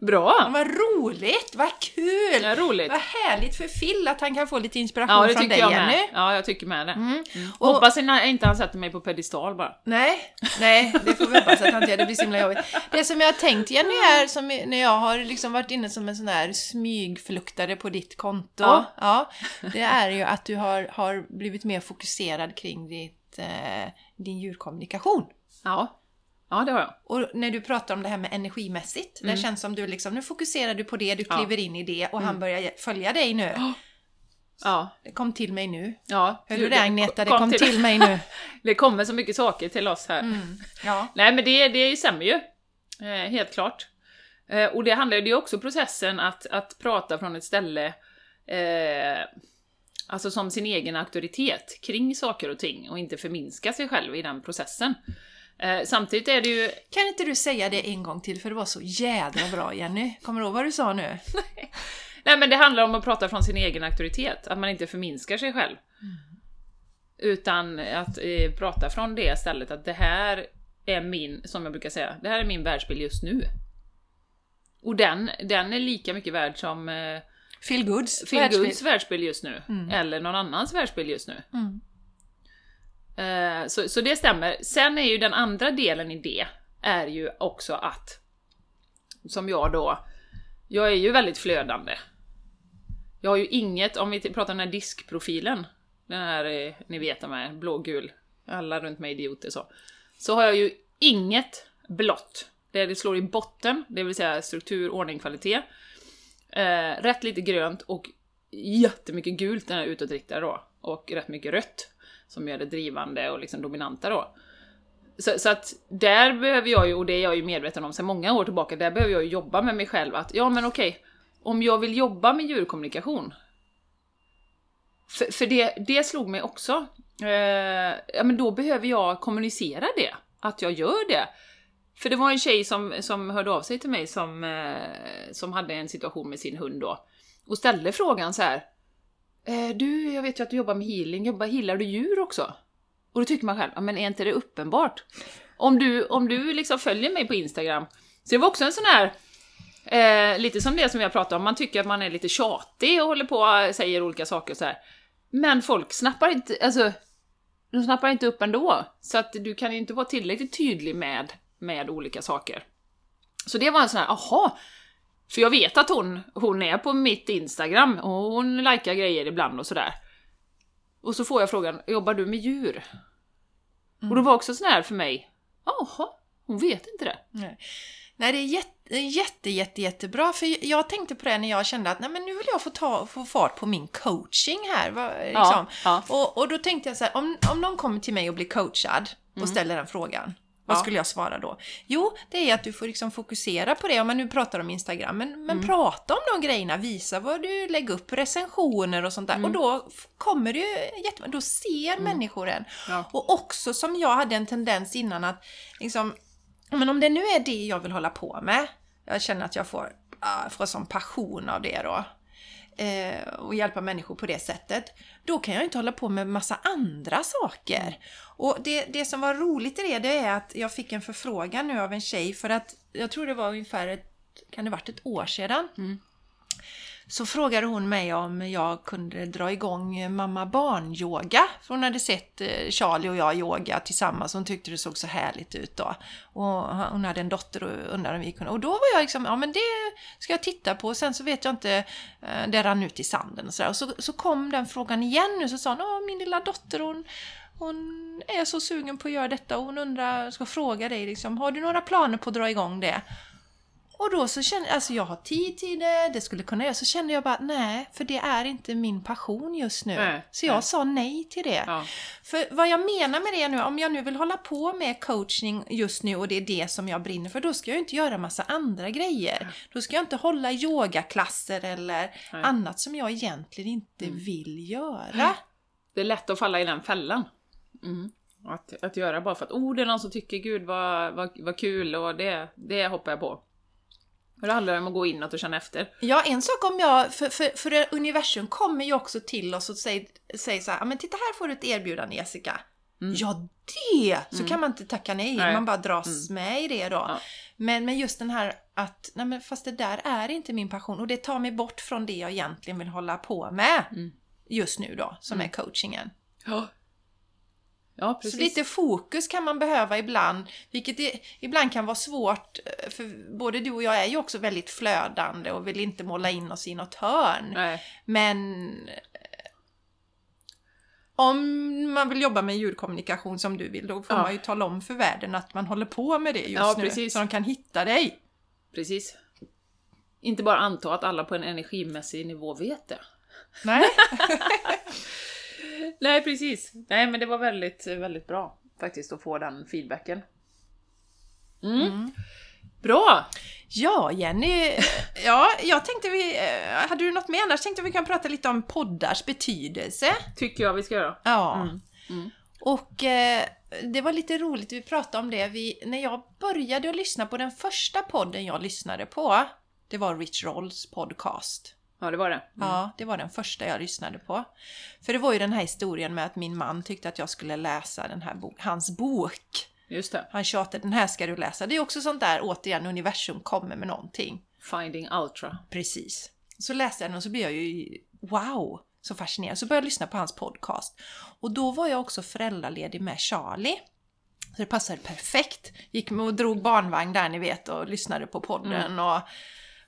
S1: Bra!
S2: Ja, vad roligt, vad kul!
S1: Ja, roligt.
S2: Vad härligt för Phil att han kan få lite inspiration
S1: Ja, det
S2: från dig
S1: jag
S2: Jenny.
S1: med. Ja, jag tycker med det.
S2: Mm. Och,
S1: Hoppas att inte han sätter mig på pedestal bara.
S2: nej, nej, det får vi hoppas att han inte gör. Det blir så himla jobbigt. Det som jag har tänkt Jenny är, som när jag har liksom varit inne som en sån där smygfluktare på ditt konto.
S1: Ja.
S2: Ja, det är ju att du har, har blivit mer fokuserad kring ditt, eh, din djurkommunikation.
S1: Ja. Ja, det har jag.
S2: Och när du pratar om det här med energimässigt, det känns som du liksom, nu fokuserar du på det, du kliver in i det och han börjar följa dig nu.
S1: Ja.
S2: Det kom till mig nu.
S1: ja.
S2: Hör du det Agneta? Det
S1: kom
S2: kom till, mig nu.
S1: Det kommer så mycket saker till oss här.
S2: Mm. Ja.
S1: Nej, men det, det stämmer ju. Eh, helt klart. Eh, och det handlar ju det också processen att, att prata från ett ställe eh, Alltså som sin egen auktoritet kring saker och ting och inte förminska sig själv i den processen. Eh, samtidigt är det ju...
S2: Kan inte du säga det en gång till för det var så jädra bra Jenny. Kommer du ihåg vad du sa nu?
S1: Nej men det handlar om att prata från sin egen auktoritet, att man inte förminskar sig själv. Utan att eh, prata från det stället att det här är min, som jag brukar säga, det här är min världsbild just nu. Och den, den är lika mycket värd som eh,
S2: Phil Goods
S1: Phil
S2: världsbild.
S1: Goods världsbild just nu, eller någon annans världsbild just nu.
S2: Mm.
S1: Eh, så, så det stämmer. Sen är ju den andra delen i det, är ju också att, som jag då, jag är ju väldigt flödande. Jag har ju inget, om vi pratar om den här diskprofilen, den här, eh, ni vet de här, blågul, alla runt mig idioter så. Så har jag ju inget blått. Det det slår i botten, det vill säga struktur, ordning, kvalitet. Eh, rätt lite grönt och jättemycket gult, den här utåtriktade då, och rätt mycket rött, som gör det drivande och liksom dominanta då. Så, så att där behöver jag ju, och det är jag ju medveten om sedan många år tillbaka, där behöver jag ju jobba med mig själv att, ja men okej, om jag vill jobba med djurkommunikation, för, för det, det slog mig också, eh, ja men då behöver jag kommunicera det, att jag gör det. För det var en tjej som, som hörde av sig till mig som, eh, som hade en situation med sin hund då, och ställde frågan så här. Eh, du, jag vet ju att du jobbar med healing, jobbar, healar du djur också? Och då tycker man själv, ja, men är inte det uppenbart? Om du, om du liksom följer mig på Instagram, så det var också en sån här, eh, lite som det som jag pratade om, man tycker att man är lite tjatig och håller på och säger olika saker så här. Men folk snappar inte, alltså, de snappar inte upp ändå. Så att du kan ju inte vara tillräckligt tydlig med, med olika saker. Så det var en sån här, aha, för jag vet att hon, hon är på mitt Instagram och hon likar grejer ibland och sådär. Och så får jag frågan, jobbar du med djur? Och då var också sån här för mig, jaha, hon vet inte det.
S2: Nej. Nej, det är jätte, jätte, jätte, jättebra. För jag tänkte på det när jag kände att nej, men nu vill jag få, ta, få fart på min coaching här. Liksom.
S1: ja.
S2: Och, och då tänkte jag så här, om, om någon kommer till mig och blir coachad och ställer den frågan. Vad
S1: Ja.
S2: skulle jag svara då? Jo, det är att du får liksom fokusera på det, om man nu pratar om Instagram, men, men prata om de grejerna, visa vad du lägger upp, recensioner och sånt där. Och då kommer det ju jätte, då ser människor en.
S1: Ja.
S2: Och också som jag hade en tendens innan att liksom, men om det nu är det jag vill hålla på med, jag känner att jag får, ah, får sån passion av det då, eh, och hjälpa människor på det sättet, då kan jag inte hålla på med massa andra saker. Och det, det som var roligt i det, det är att jag fick en förfrågan nu av en tjej för att jag tror det var ungefär ett, kan det varit ett år sedan? Så frågade hon mig om jag kunde dra igång eh, mamma-barn-yoga. För hon hade sett eh, Charlie och jag yoga tillsammans. Hon tyckte det såg så härligt ut då. Och hon hade en dotter och undrade om vi kunde. Och då var jag liksom, ja men det ska jag titta på. och Sen så vet jag inte, eh, det rann ut i sanden och sådär. Och så, så kom den frågan igen nu. Så sa hon, ja min lilla dotter hon, hon är så sugen på att göra detta och hon undrar, ska fråga dig liksom, har du några planer på att dra igång det? Och då så kände jag, alltså jag har tid till det, det skulle kunna göra, så kände jag bara nej, för det är inte min passion just nu.
S1: Nej,
S2: så jag
S1: nej.
S2: sa nej till det.
S1: Ja.
S2: För vad jag menar med det nu, om jag nu vill hålla på med coaching just nu och det är det som jag brinner för, då ska jag ju inte göra massa andra grejer. Då ska jag inte hålla yogaklasser eller
S1: Nej.
S2: annat som jag egentligen inte vill göra.
S1: Det är lätt att falla i den fällan. Mm. Att, att göra bara för att oh, det är någon som tycker gud vad, vad, vad kul och det, det hoppar jag på. Och det handlar om att gå inåt och känna efter.
S2: Ja, en sak om jag, för, för, för universum kommer ju också till oss och säger, säger så här, "Ja, men titta här får du ett erbjudande Jessica. Ja, det! Så kan man inte tacka nej,
S1: Nej.
S2: man bara dras med i det då.
S1: Ja.
S2: Men, men just den här att, nej men fast det där är inte min passion och det tar mig bort från det jag egentligen vill hålla på med just nu då, som är coachingen.
S1: Ja. Ja.
S2: Så lite fokus kan man behöva ibland, vilket är, ibland kan vara svårt, eh, för både du och jag är ju också väldigt flödande och vill inte måla in oss i något hörn.
S1: Nej.
S2: Men eh, om man vill jobba med ljudkommunikation som du vill, då får
S1: Ja.
S2: man ju tala om för världen att man håller på med det just
S1: Ja,
S2: nu.
S1: precis.
S2: Så de kan hitta dig.
S1: Precis. Inte bara anta att alla på en energimässig nivå vet det.
S2: Nej.
S1: Nej, precis. Nej, men det var väldigt, väldigt bra faktiskt att få den feedbacken. Mm. Bra!
S2: Ja, Jenny. Ja, jag tänkte vi... eh, Hade du något mer? Annars tänkte vi kan prata lite om poddars betydelse.
S1: Tycker jag vi ska göra.
S2: Ja.
S1: Mm. Mm.
S2: Och eh, det var lite roligt, vi pratade om det. Vi, när jag började att lyssna på den första podden jag lyssnade på, det var Rich Rolls podcast.
S1: Ja, det var det. Mm.
S2: Ja, det var den första jag lyssnade på. För det var ju den här historien med att min man tyckte att jag skulle läsa den här bo- hans bok.
S1: Just det.
S2: Han tjatade, den här ska du läsa. Det är också sånt där, återigen, universum kommer med någonting.
S1: Finding Ultra.
S2: Precis. Så läste jag den och så blev jag ju wow, så fascinerad. Så började jag lyssna på hans podcast. Och då var jag också föräldraledig med Charlie. Så det passade perfekt. Gick med och drog barnvagn där ni vet och lyssnade på podden och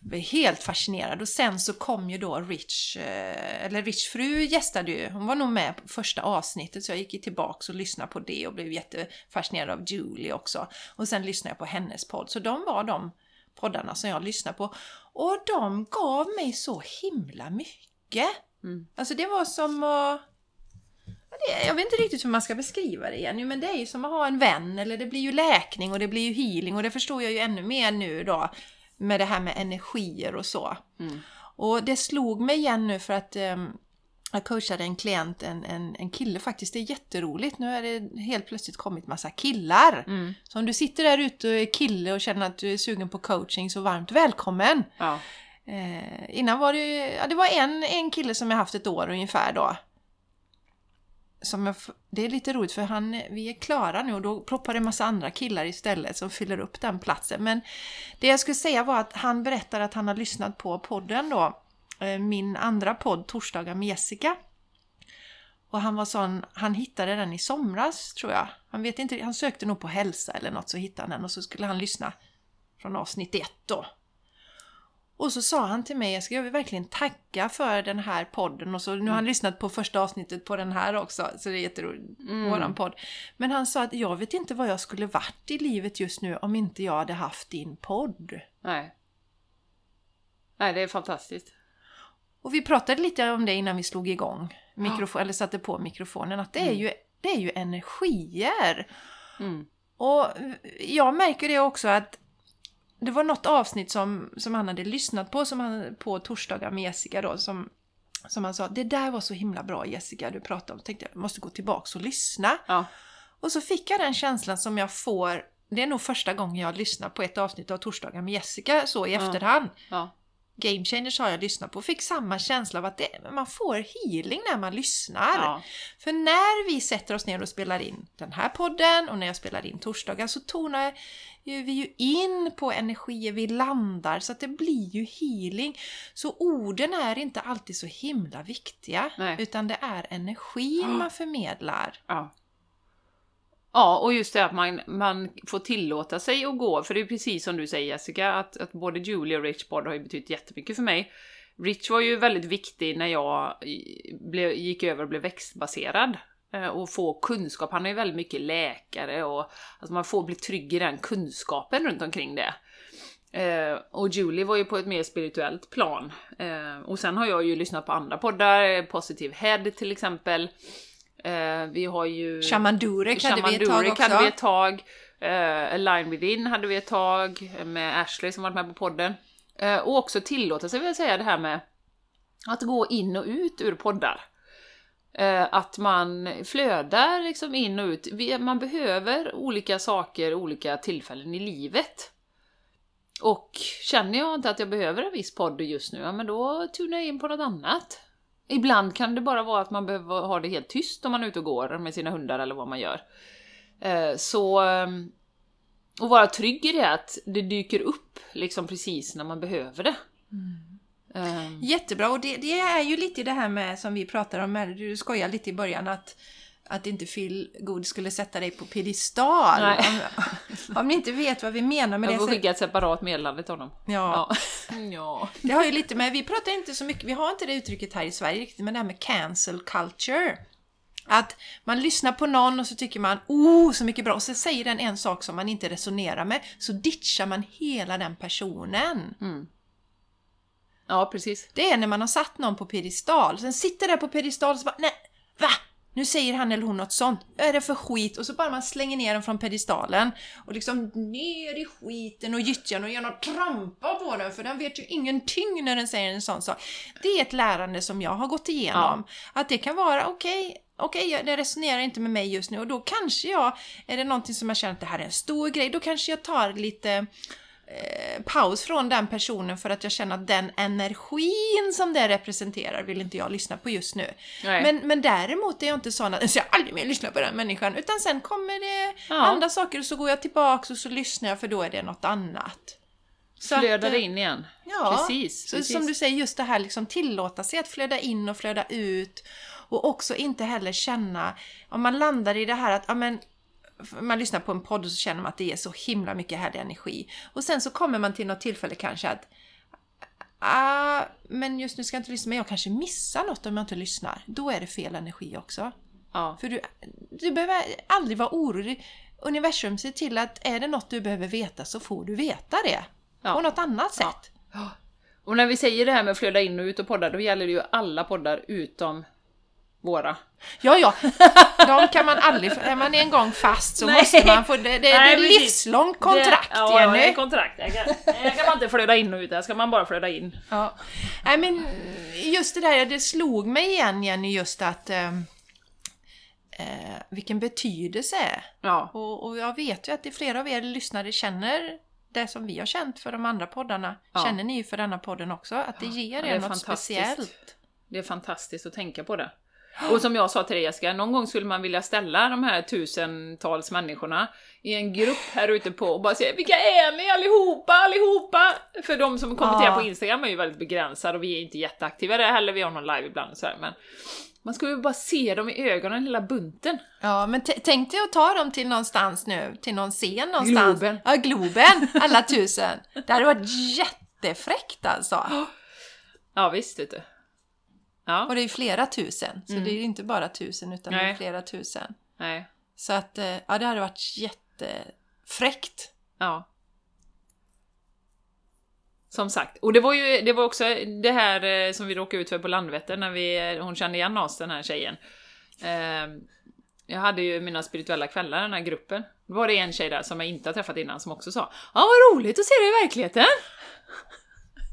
S2: blev helt fascinerad. Och sen så kom ju då Rich, eh, eller Rich fru gästade ju, hon var nog med på första avsnittet så jag gick tillbaks och lyssnade på det och blev jättefascinerad av Julie också. Och sen lyssnade jag på hennes podd. Så de var de poddarna som jag lyssnade på. Och de gav mig så himla mycket.
S1: Mm.
S2: Alltså det var som att... Jag vet inte riktigt hur man ska beskriva det igen, men det är ju som att ha en vän, eller det blir ju läkning och det blir ju healing och det förstår jag ju ännu mer nu då med det här med energier och så.
S1: Mm.
S2: Och det slog mig igen nu för att ehm, jag coachade en klient, en, en, en kille faktiskt, det är jätteroligt. Nu är det helt plötsligt kommit massa killar.
S1: Mm.
S2: Så om du sitter där ute och är kille och känner att du är sugen på coaching så varmt välkommen!
S1: Ja.
S2: Eh, innan var det ju, ja, det var en, en kille som jag haft ett år ungefär då. Som jag, det är lite roligt för han, vi är klara nu och då ploppar det en massa andra killar istället som fyller upp den platsen. Men det jag skulle säga var att han berättar att han har lyssnat på podden då. Eh, min andra podd, Torsdagar med Jessica. Och han var sån, han hittade den i somras tror jag. Han vet inte, han sökte nog på hälsa eller något så hittade han den och så skulle han lyssna från avsnitt ett då. Och så sa han till mig, jag ska verkligen tacka för den här podden och så nu har han lyssnat på första avsnittet på den här också, så det är jätteroligt, våran podd. Men han sa att jag vet inte vad jag skulle varit i livet just nu om inte jag hade haft din podd.
S1: Nej. Nej, det är fantastiskt.
S2: Och vi pratade lite om det innan vi slog igång, mikrofon, eller satte på mikrofonen, att det är ju, det är ju energier.
S1: Mm.
S2: Och jag märker det också att det var något avsnitt som, som han hade lyssnat på, som han, på torsdagar med Jessica då, som, som han sa, det där var så himla bra Jessica du pratade om, tänkte jag måste gå tillbaks och lyssna.
S1: Ja.
S2: Och så fick jag den känslan som jag får, det är nog första gången jag lyssnar på ett avsnitt av torsdagar med Jessica så i
S1: Ja.
S2: efterhand.
S1: Ja.
S2: Game Changers har jag lyssnat på och fick samma känsla av att det, man får healing när man lyssnar.
S1: Ja.
S2: För när vi sätter oss ner och spelar in den här podden och när jag spelar in torsdagar så tonar ju vi ju in på energier, vi landar så att det blir ju healing. Så orden är inte alltid så himla viktiga
S1: Nej.
S2: utan det är energin man förmedlar.
S1: Ja. Ja, och just det att man, man får tillåta sig att gå, för det är precis som du säger Jessica, att, att både Julie och Rich Bod har ju betytt jättemycket för mig. Rich var ju väldigt viktig när jag blev, gick över och blev växtbaserad. Eh, och få kunskap, han är ju väldigt mycket läkare och alltså man får bli trygg i den kunskapen runt omkring det. Eh, och Julie var ju på ett mer spirituellt plan. Eh, och sen har jag ju lyssnat på andra poddar, eh, Positive Head till exempel. Eh, vi har ju...
S2: Shaman Durek hade vi ett tag också.
S1: hade vi ett tag. Uh, Align Within hade vi ett tag med Ashley som varit med på podden. Eh, och också tillåta sig, vill jag säga, det här med att gå in och ut ur poddar. Eh, att man flödar liksom in och ut. Vi- Man behöver olika saker, olika tillfällen i livet. Och känner jag inte att jag behöver en viss podd just nu, ja men då tunar jag in på något annat. Ibland kan det bara vara att man behöver ha det helt tyst om man är ute och går med sina hundar eller vad man gör. Eh, Så... ehm, Och vara trygg i det att det dyker upp liksom precis när man behöver det. Ehm,
S2: Jättebra, och det, det är ju lite det här med som vi pratade om, du skojade lite i början att att inte Phil Good skulle sätta dig på piedestal. Om, om ni inte vet vad vi menar med
S1: jag
S2: det
S1: får
S2: så,
S1: skicka ett separat meddelande till honom.
S2: ja,
S1: Ja. ja.
S2: Det har ju lite med, vi pratar inte så mycket, vi har inte det uttrycket här i Sverige riktigt, men det här med cancel culture. Att man lyssnar på någon och så tycker man oh så mycket bra och så säger den en sak som man inte resonerar med så ditchar man hela den personen.
S1: ja, precis.
S2: Det är när man har satt någon på piedestal, sen sitter där på piedestal och så bara nej, va? Nu säger han eller hon något sånt. Vad är det för skit? Och så bara man slänger ner den från piedestalen och liksom ner i skiten och gyttjan och gärna trampa på den för den vet ju ingenting när den säger en sån sak. Det är ett lärande som jag har gått igenom. Att det kan vara okej, okej, jag- det resonerar inte med mig just nu och då kanske jag, är det någonting som jag känner att det här är en stor grej, då kanske jag tar lite eh, paus från den personen för att jag känner att den energin som det representerar vill inte jag lyssna på just nu.
S1: Nej.
S2: Men, men däremot är jag inte sån att så jag aldrig mer lyssnar på den människan utan sen kommer det
S1: Ja.
S2: andra saker och så går jag tillbaks och så lyssnar jag för då är det något annat. Så
S1: Flödar det
S2: eh,
S1: in igen.
S2: Ja,
S1: precis.
S2: så
S1: precis.
S2: som du säger, just det här liksom tillåta sig att flöda in och flöda ut. Och också inte heller känna, om man landar i det här att, ja men, man lyssnar på en podd och så känner man att det är så himla mycket härlig energi. Och sen så kommer man till något tillfälle kanske att, ah, men just nu ska jag inte lyssna, men jag kanske missar något om jag inte lyssnar. Då är det fel energi också.
S1: Ja.
S2: För du, du behöver aldrig vara orolig. Universum ser till att är det något du behöver veta så får du veta det.
S1: Ja.
S2: På något annat sätt.
S1: Ja. Och när vi säger det här med att flöda in och ut och poddar, då gäller det ju alla poddar utom våra.
S2: Ja, ja, de kan man aldrig... Är man en gång fast så
S1: Nej.
S2: måste man få... Det, det, det är
S1: Nej,
S2: ett livslångt kontrakt,
S1: det, ja, Ja, det
S2: Jenny.
S1: är kontrakt. Jag kan, jag kan man inte flöda in och ut, där ska man bara flöda in.
S2: Ja. Nej men just det där, det slog mig igen Jenny, just att ehm, eh, vilken betydelse.
S1: Ja.
S2: Och, och jag vet ju att det flera av er lyssnare känner det som vi har känt för de andra poddarna.
S1: Ja.
S2: Känner ni ju för denna podden också, att det ger
S1: Ja, det
S2: er
S1: är
S2: något speciellt.
S1: Det är fantastiskt att tänka på det. Och som jag sa till dig Jessica, någon gång skulle man vilja ställa de här tusentals människorna i en grupp här ute på och bara säga Vilka är ni allihopa, allihopa? För de som kommenterar på Instagram är ju väldigt begränsade och vi är inte jätteaktiva där heller, vi har någon live ibland och så här, men man skulle ju bara se dem i ögonen, hela bunten.
S2: Ja, men tänk dig att ta dem till någonstans nu, till någon scen någonstans.
S1: Globen.
S2: Ja, Globen, alla tusen. Det hade varit jättefräckt alltså.
S1: Ja visst vet du. Ja,
S2: Och det är flera tusen, så
S1: Mm.
S2: det är ju inte bara tusen utan det är
S1: Nej.
S2: flera tusen.
S1: nej,
S2: Så att, eh, ja det hade varit jättefräckt.
S1: ja. Som sagt, och det var ju det var också det här eh, som vi råkade ut för på Landvetter när vi, eh, hon kände igen oss, den här tjejen. Ehm, Jag hade ju mina spirituella kvällar, den här gruppen. Då var det en tjej där som jag inte har träffat innan som också sa Ja, vad roligt att se dig i verkligheten!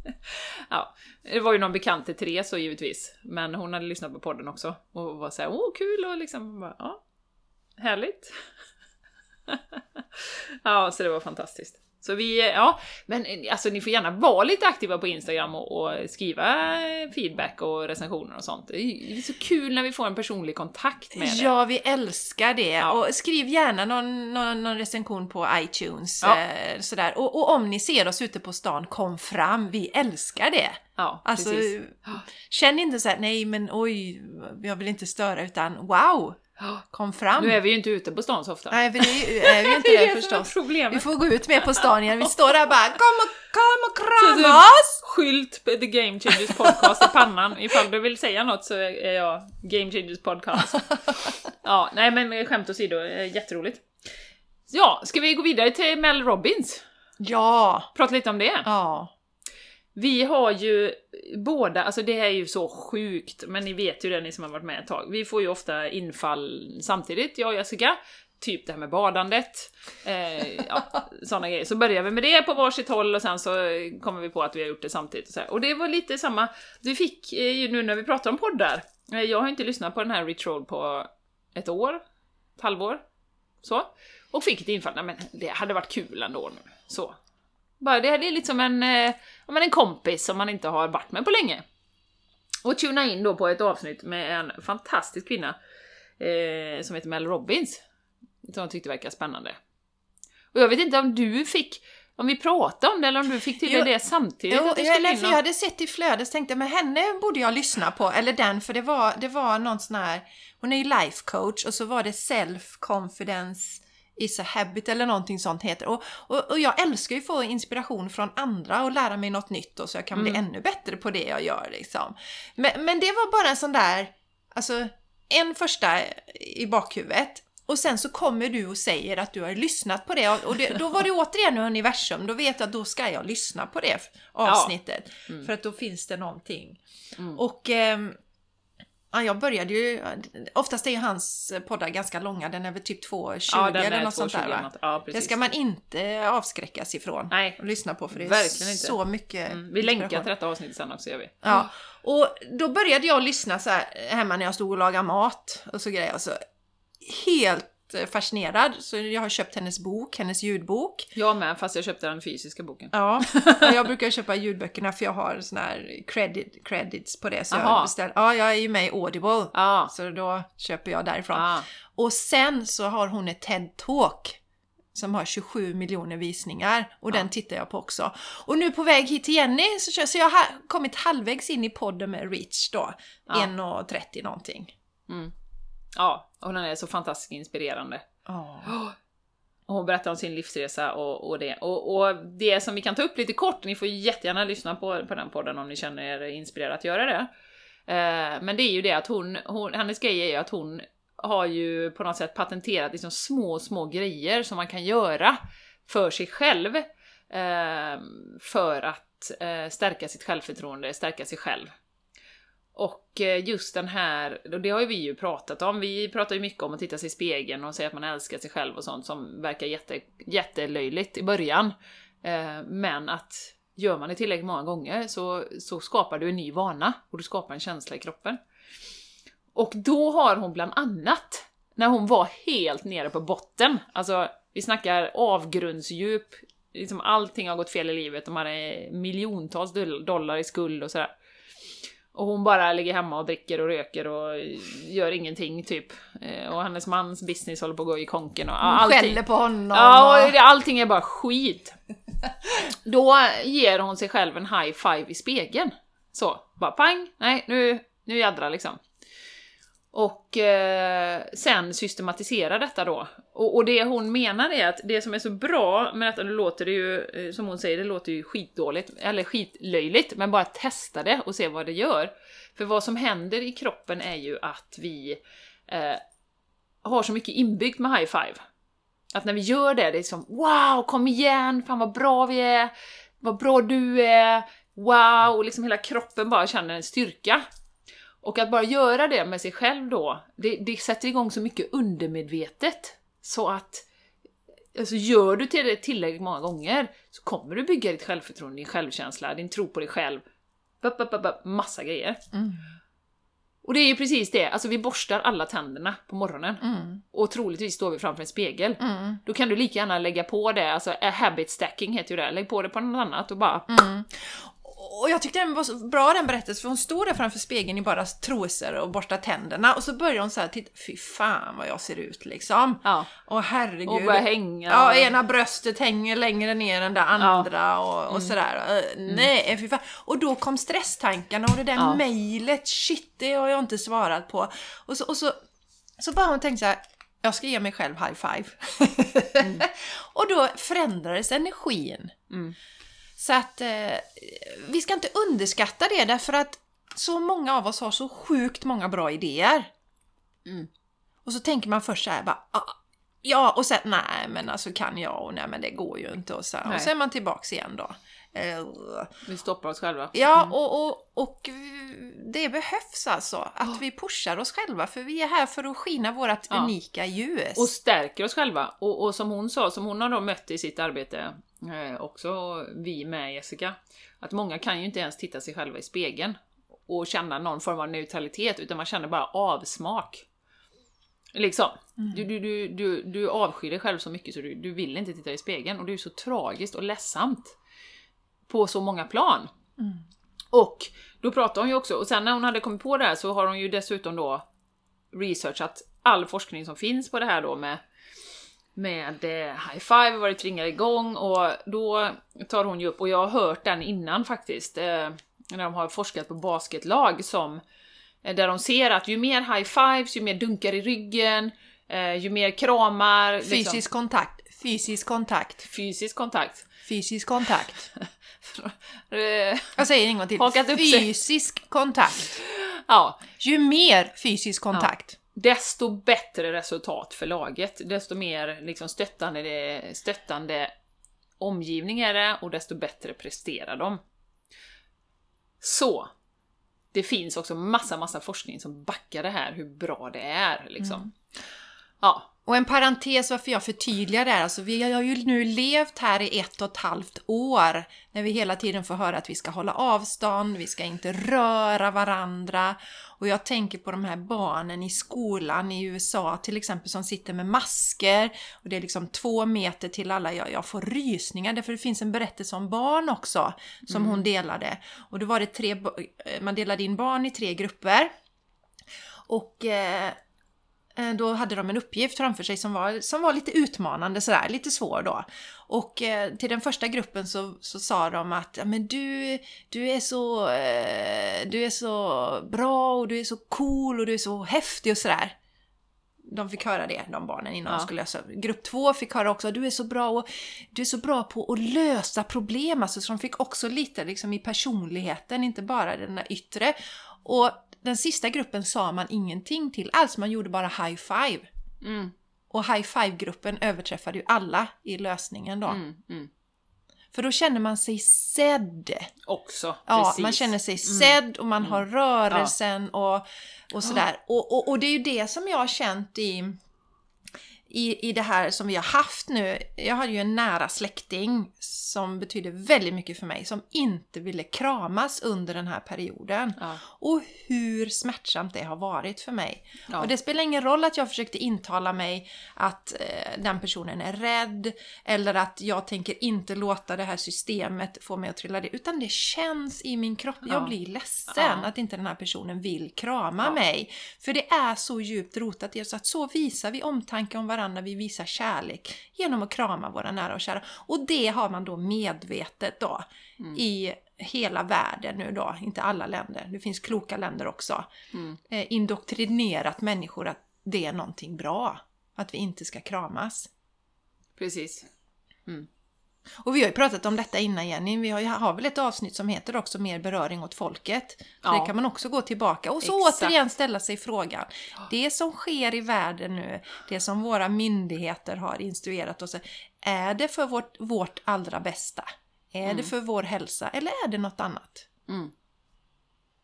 S1: ja, det var ju någon bekant till Therese så givetvis, men hon hade lyssnat på podden också och var såhär åh kul och liksom bara, ja, härligt. ja, så det var fantastiskt. Så vi, ja, men alltså ni får gärna vara lite aktiva på Instagram och, och skriva feedback och recensioner och sånt. Det är så kul när vi får en personlig kontakt med det.
S2: Ja, vi älskar det.
S1: Ja.
S2: Och skriv gärna någon, någon, någon recension på iTunes.
S1: Ja.
S2: Eh, sådär. Och, och om ni ser oss ute på stan, kom fram. Vi älskar det.
S1: Ja,
S2: Alltså,
S1: precis.
S2: känn inte så här, nej men oj, jag vill inte störa, utan wow, kom fram.
S1: Nu är vi ju inte ute på stan så ofta.
S2: Nej, det är ju- vi inte
S1: det
S2: det förstås. Vi får gå ut mer på stan igen. Vi står där bara, kom och, kom och krama
S1: du-
S2: oss!
S1: Skylt på The Game Changers Podcast i pannan. Ifall du vill säga något så är jag Game Changers Podcast. Ja, nej men skämt åsido, eh, jätteroligt. Ja, ska vi gå vidare till Mel Robbins?
S2: Ja,
S1: Prata lite om det.
S2: ja.
S1: Vi har ju båda, alltså det här är ju så sjukt, men ni vet ju det ni som har varit med ett tag. Vi får ju ofta infall samtidigt, jag och Jessica. Typ det här med badandet, eh, ja, sådana grejer. Så börjar vi med det på varsitt håll och sen så kommer vi på att vi har gjort det samtidigt. Och, så här. och det var lite samma, du fick eh, ju nu när vi pratar om poddar, eh, jag har inte lyssnat på den här Rich Roll på ett år, ett halvår, så. Och fick ett infall, nej men det hade varit kul ändå nu, så. Bara, det är lite som en, eh, ja, men en kompis som man inte har varit med på länge. Och tuna in då på ett avsnitt med en fantastisk kvinna eh, som heter Mel Robbins. Som jag tyckte verkar spännande. Och jag vet inte om du fick, om vi pratade om det eller om du fick till
S2: Jo,
S1: det samtidigt?
S2: Jo, jag, för
S1: och-
S2: jag hade sett i flödet så tänkte men henne borde jag lyssna på, eller den, för det var, det var någon sån här, hon är ju life coach och så var det self confidence is a habit eller någonting sånt heter och, och, och jag älskar ju att få inspiration från andra och lära mig något nytt och så jag kan bli
S1: Mm.
S2: ännu bättre på det jag gör liksom. Men, men det var bara en sån där, alltså en första i bakhuvudet och sen så kommer du och säger att du har lyssnat på det och det, då var det återigen universum, då vet jag att då ska jag lyssna på det avsnittet. För att då finns det någonting.
S1: Mm.
S2: Och ehm, ja, jag började ju, oftast är ju hans poddar ganska långa, den är väl typ 2.20
S1: Ja,
S2: eller något sånt där
S1: 2.20
S2: va?
S1: Ja,
S2: Det ska man inte avskräckas ifrån
S1: Nej.
S2: att lyssna på för det är
S1: Verkligen inte.
S2: så mycket
S1: Mm, vi länkar till detta avsnitt sen också, gör vi.
S2: Ja, och då började jag lyssna så här hemma när jag stod och lagade mat och så grejer. Så helt fascinerad, så jag har köpt hennes bok, hennes ljudbok.
S1: Jag med, fast jag köpte den fysiska boken.
S2: Ja, jag brukar köpa ljudböckerna för jag har såna här credit, credits på det. Så
S1: Aha.
S2: jag beställer, ja, jag är ju med i Audible.
S1: Ja.
S2: Så då köper jag därifrån.
S1: Ah.
S2: Och sen så har hon ett TED-talk som har 27 miljoner visningar och den tittar jag på också. Och nu på väg hit till Jenny så, kör- så jag har kommit halvvägs in i podden med Rich då.
S1: Ja.
S2: 1.30 någonting.
S1: Mm. Ja, och den är så fantastiskt inspirerande.
S2: Oh.
S1: Och hon berättar om sin livsresa och, och det. Och, och det som vi kan ta upp lite kort, ni får jättegärna lyssna på, på den podden om ni känner er inspirerade att göra det. Eh, men det är ju det att hon, hon, hennes grej är ju att hon har ju på något sätt patenterat liksom små, små grejer som man kan göra för sig själv. eh, för att eh, stärka sitt självförtroende, stärka sig själv. Och eh, just den här, och det har ju vi ju pratat om, vi pratar ju mycket om att titta sig i spegeln och säga att man älskar sig själv och sånt som verkar jätte, jättelöjligt i början. Eh, men att gör man det tillräckligt många gånger så, så skapar du en ny vana och du skapar en känsla i kroppen. Och då har hon bland annat, när hon var helt nere på botten, alltså vi snackar avgrundsdjup, liksom allting har gått fel i livet, de hade miljontals dollar i skuld och sådär. Och hon bara ligger hemma och dricker och röker och gör ingenting typ. Eh, och hennes mans business håller på att gå i konken och
S2: Hon
S1: allting.
S2: skäller på honom.
S1: Ja,
S2: och-
S1: allting är bara skit. Då ger hon sig själv en high five i spegeln. Så, bara pang, nej nu, nu jädrar liksom. Och eh, sen systematisera detta då. Och, och det hon menar är att det som är så bra med detta, nu låter det ju, eh, som hon säger, det låter ju skitdåligt, eller skitlöjligt, men bara testa det och se vad det gör. För vad som händer i kroppen är ju att vi eh, har så mycket inbyggt med high five. Att när vi gör det, det är som wow, kom igen, fan vad bra vi är, vad bra du är, wow, och liksom hela kroppen bara känner en styrka. Och att bara göra det med sig själv då, det, det sätter igång så mycket undermedvetet. Så att, alltså gör du till det tillräckligt många gånger så kommer du bygga ditt självförtroende, din självkänsla, din tro på dig själv. Bup, bup, bup, massa grejer.
S2: Mm.
S1: Och det är ju precis det, alltså vi borstar alla tänderna på morgonen.
S2: Mm.
S1: Och troligtvis står vi framför en spegel.
S2: Mm.
S1: Då kan du lika gärna lägga på det, alltså a habit stacking heter ju det, lägg på det på något annat och bara
S2: Mm. Och jag tyckte den var så bra den berättelsen, för hon stod där framför spegeln i bara trosor och borstade tänderna och så började hon så här, titta, fy fan vad jag ser ut liksom.
S1: ja,
S2: Och herregud.
S1: och börja hänga.
S2: Ja, ena bröstet hänger längre ner än det andra och, och sådär. Eh, Nej, fy fan. Och då kom stresstankarna och det där
S1: Ja.
S2: mejlet, shit, det har jag inte svarat på. Och så, och så, så bara hon tänkte så här, jag ska ge mig själv high five. och då förändrades energin.
S1: Mm.
S2: Så att eh, vi ska inte underskatta det därför att så många av oss har så sjukt många bra idéer.
S1: Mm.
S2: Och så tänker man först så här bara, ah, ja och sen nej men alltså kan jag och nej men det går ju inte och så, här. Och så är man tillbaks igen då. Eh,
S1: Vi stoppar oss själva.
S2: Ja och, och, och det behövs alltså att vi pushar oss själva för vi är här för att skina vårt
S1: Ja.
S2: unika ljus.
S1: Och stärker oss själva. Och, och som hon sa, som hon har då mött i sitt arbete, också vi med Jessica, att många kan ju inte ens titta sig själva i spegeln och känna någon form av neutralitet, utan man känner bara avsmak. Liksom. Du, du, du, du, du avskyr dig själv så mycket så du, du vill inte titta i spegeln och det är så tragiskt och ledsamt. På så många plan.
S2: Mm.
S1: Och då pratar hon ju också, och sen när hon hade kommit på det här så har hon ju dessutom då researchat all forskning som finns på det här då med med high five, vad det igång och då tar hon ju upp, och jag har hört den innan faktiskt, eh, när de har forskat på basketlag som eh, där de ser att ju mer high fives, ju mer dunkar i ryggen, eh, ju mer kramar, liksom,
S2: Fysisk kontakt, fysisk kontakt,
S1: fysisk kontakt.
S2: fysisk kontakt. Jag säger en gång till. Fysisk kontakt.
S1: ja,
S2: Ju mer fysisk kontakt.
S1: Desto bättre resultat för laget, desto mer liksom stöttande, det, stöttande omgivning är det och desto bättre presterar de. Så, det finns också massa, massa forskning som backar det här, hur bra det är liksom. Ja,
S2: Och en parentes varför jag förtydligar det här, alltså vi har ju nu levt här i ett och ett halvt år när vi hela tiden får höra att vi ska hålla avstånd, vi ska inte röra varandra. Och jag tänker på de här barnen i skolan i USA till exempel som sitter med masker och det är liksom två meter till alla. Jag, jag får rysningar därför det finns en berättelse om barn också som hon delade. Och då var det tre, eh, man delade in barn i tre grupper. Och Eh, Då hade de en uppgift framför sig som var, som var lite utmanande sådär, lite svår då. Och eh, till den första gruppen så, så sa de att men du, du, är så, eh, du är så bra och du är så cool och du är så häftig och sådär. De fick höra det, de barnen, innan
S1: Ja.
S2: de skulle lösa. Grupp två fick höra också att du är så bra och du är så bra på att lösa problem. Alltså, så de fick också lite liksom, i personligheten, inte bara den där yttre. Och den sista gruppen sa man ingenting till alls, man gjorde bara high five.
S1: mm,
S2: Och high five-gruppen överträffade ju alla i lösningen då.
S1: mm, mm.
S2: För då känner man sig sedd.
S1: Också.
S2: Ja,
S1: precis.
S2: man känner sig sedd och man har rörelsen och, och sådär. Och, och, och det är ju det som jag har känt i, i, i det här som vi har haft nu. Jag hade ju en nära släkting som betyder väldigt mycket för mig, som inte ville kramas under den här perioden.
S1: Ja.
S2: Och hur smärtsamt det har varit för mig.
S1: Ja.
S2: Och det spelar ingen roll att jag försökte intala mig att eh, den personen är rädd eller att jag tänker inte låta det här systemet få mig att trilla ner. Utan det känns i min kropp. Jag
S1: Ja.
S2: blir ledsen att inte den här personen vill krama mig. För det är så djupt rotat i oss att så visar vi omtanke om varandra, vi visar kärlek genom att krama våra nära och kära. Och det har man då medvetet då
S1: Mm.
S2: i hela världen nu då, inte alla länder, det finns kloka länder också,
S1: Mm.
S2: eh, indoktrinerat människor att det är någonting bra. Att vi inte ska kramas.
S1: Precis.
S2: Och vi har ju pratat om detta innan Jenny, vi har, ju, har väl ett avsnitt som heter också Mer beröring åt folket. Så
S1: Ja.
S2: det kan man också gå tillbaka och så
S1: Exakt.
S2: återigen ställa sig frågan. Det som sker i världen nu, det som våra myndigheter har instruerat oss, är det för vårt, vårt allra bästa? Är
S1: Mm.
S2: det för vår hälsa eller är det något annat?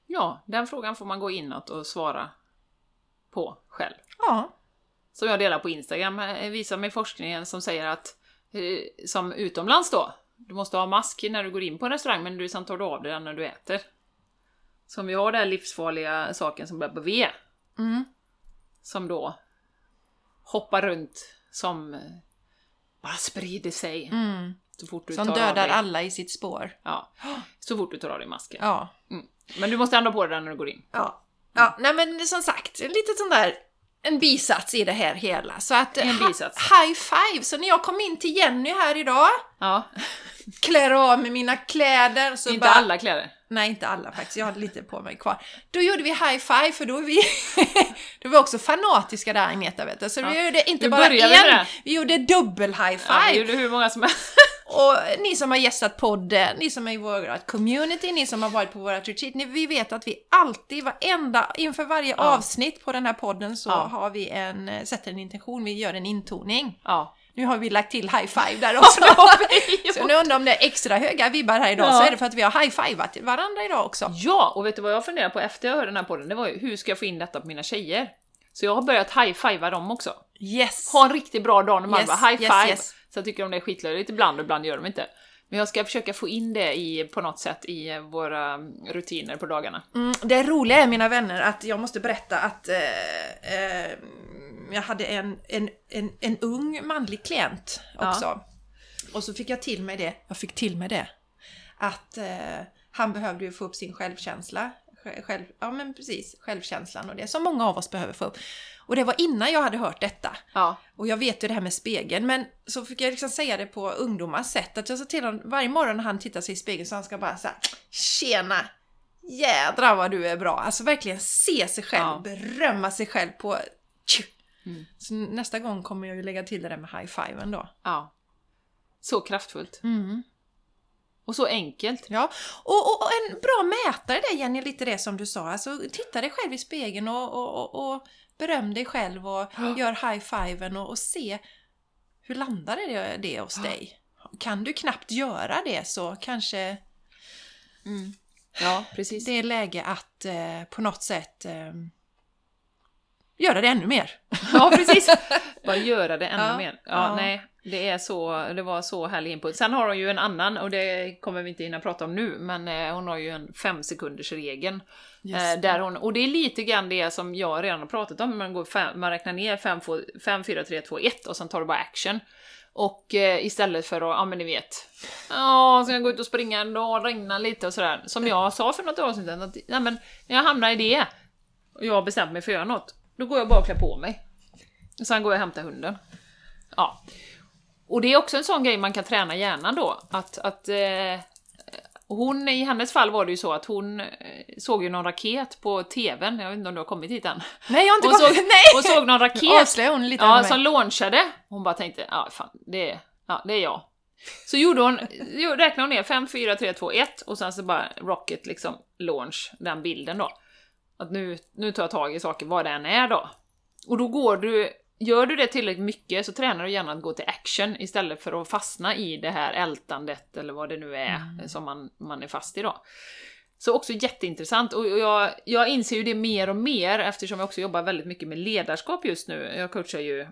S1: Ja, den frågan får man gå inåt och svara på själv.
S2: Ja,
S1: Som jag delar på Instagram eh, visar mig forskningen som säger att, som utomlands då, du måste ha mask när du går in på en restaurang men du sen tar du av dig den när du äter. Så om vi har den här livsfarliga saken som börjar på V,
S2: mm.
S1: som då hoppar runt som eh, bara sprider sig
S2: Mm.
S1: så fort du
S2: som
S1: tar av
S2: dödar
S1: dig.
S2: alla i sitt spår.
S1: Ja, så fort du tar av dig masken.
S2: Ja.
S1: Mm. Men du måste ändå på dig den när du går in.
S2: Ja. ja, nej men som sagt, en liten sån där en bisats i det här hela. Så att, high five! Så när jag kom in till Jenny här idag,
S1: Ja,
S2: klär av mig mina kläder, så
S1: inte
S2: bara,
S1: alla kläder.
S2: Nej, inte alla faktiskt. Jag hade lite på mig kvar. Då gjorde vi high five, för då är vi, då är vi också fanatiska där Agneta, vet du. Så
S1: Ja.
S2: vi gjorde inte bara en, vi gjorde dubbel high
S1: Ja,
S2: five.
S1: vi gjorde hur många som helst.
S2: Och ni som har gästat podden, ni som är i vårt community, ni som har varit på vårt retreat, ni, vi vet att vi alltid, varenda, inför varje
S1: Ja.
S2: avsnitt på den här podden så
S1: Ja.
S2: har vi en, eh, sätter en intention, vi gör en intoning.
S1: Ja.
S2: Nu har vi lagt till high five där också. så nu undrar om det är extra höga vibbar här idag
S1: Ja.
S2: så är det för att vi har high fiveat varandra idag också.
S1: Ja, och vet du vad jag funderade på efter jag hörde den här podden? Det var ju hur ska jag få in detta på mina tjejer? Så jag har börjat high-fivea dem också.
S2: Yes!
S1: Ha en riktigt bra dag när man
S2: Yes,
S1: bara high
S2: yes,
S1: five.
S2: yes.
S1: Så jag tycker de det är skitlöjligt ibland och ibland gör de inte. Men jag ska försöka få in det i, på något sätt i eh, våra rutiner på dagarna.
S2: Mm, det roliga är mina vänner att jag måste berätta att eh, eh, jag hade en, en, en, en ung manlig klient
S1: Ja.
S2: också. Och så fick jag till mig det, jag fick till mig det, att eh, han behövde ju få upp sin självkänsla. Sj- Själv, ja men precis, självkänslan och det som många av oss behöver få upp. Och det var innan jag hade hört detta.
S1: Ja.
S2: Och jag vet ju det här med spegeln, men så fick jag liksom säga det på ungdomars sätt. Att jag sa till honom varje morgon när han tittar sig i spegeln så han ska bara säga Tjena! Jädrar vad du är bra! Alltså verkligen se sig själv,
S1: Ja.
S2: berömma sig själv på...
S1: Mm.
S2: Så nästa gång kommer jag ju lägga till det där med high-fiven då.
S1: ja. Så kraftfullt.
S2: Mm.
S1: Och så enkelt.
S2: Ja, och, och, och en bra mätare där Jenny, lite det som du sa. Alltså titta dig själv i spegeln och, och, och, och beröm dig själv och gör high-fiven och, och se hur landar det, det hos dig. Kan du knappt göra det så kanske
S1: Mm. Ja, precis.
S2: det är läge att eh, på något sätt eh, göra det ännu mer.
S1: Ja, precis. Bara göra det ännu
S2: Ja,
S1: mer. Ja,
S2: ja.
S1: nej. Det, är så, det var så härlig input. Sen har hon ju en annan, och det kommer vi inte hinna prata om nu, men eh, hon har ju en fem sekunders regeln eh, där hon, Och det är lite grann det som jag redan har pratat om, man, går fem, man räknar ner 5, 4, 3, 2, 1 och sen tar du bara action. Och eh, istället för att, ja men ni vet, ja ska jag gå ut och springa en dag, regna lite och sådär. Som jag sa för något år sedan, att nej, men när jag hamnar i det, och jag har bestämt mig för att göra något, då går jag bara och klär på mig. Och sen går jag och hämtar hunden. Ja. Och det är också en sån grej man kan träna hjärnan då. Att, att eh, hon, i hennes fall var det ju så att hon eh, såg ju någon raket på TVn, jag vet inte om du har kommit hit än.
S2: Nej, jag har inte
S1: Hon såg,
S2: kommit... Nej!
S1: hon såg någon raket
S2: hon lite
S1: ja, som launchade. Hon bara tänkte, ja fan, det är, ja, det är jag. Så gjorde hon, räknade hon ner 5, 4, 3, 2, 1 och sen så bara rocket liksom launch, den bilden då. Att nu, nu tar jag tag i saker, vad den är då. Och då går du gör du det tillräckligt mycket så tränar du gärna att gå till action istället för att fastna i det här ältandet eller vad det nu är som man, man är fast i då. Så också jätteintressant och jag, jag inser ju det mer och mer eftersom jag också jobbar väldigt mycket med ledarskap just nu. Jag coachar ju eh,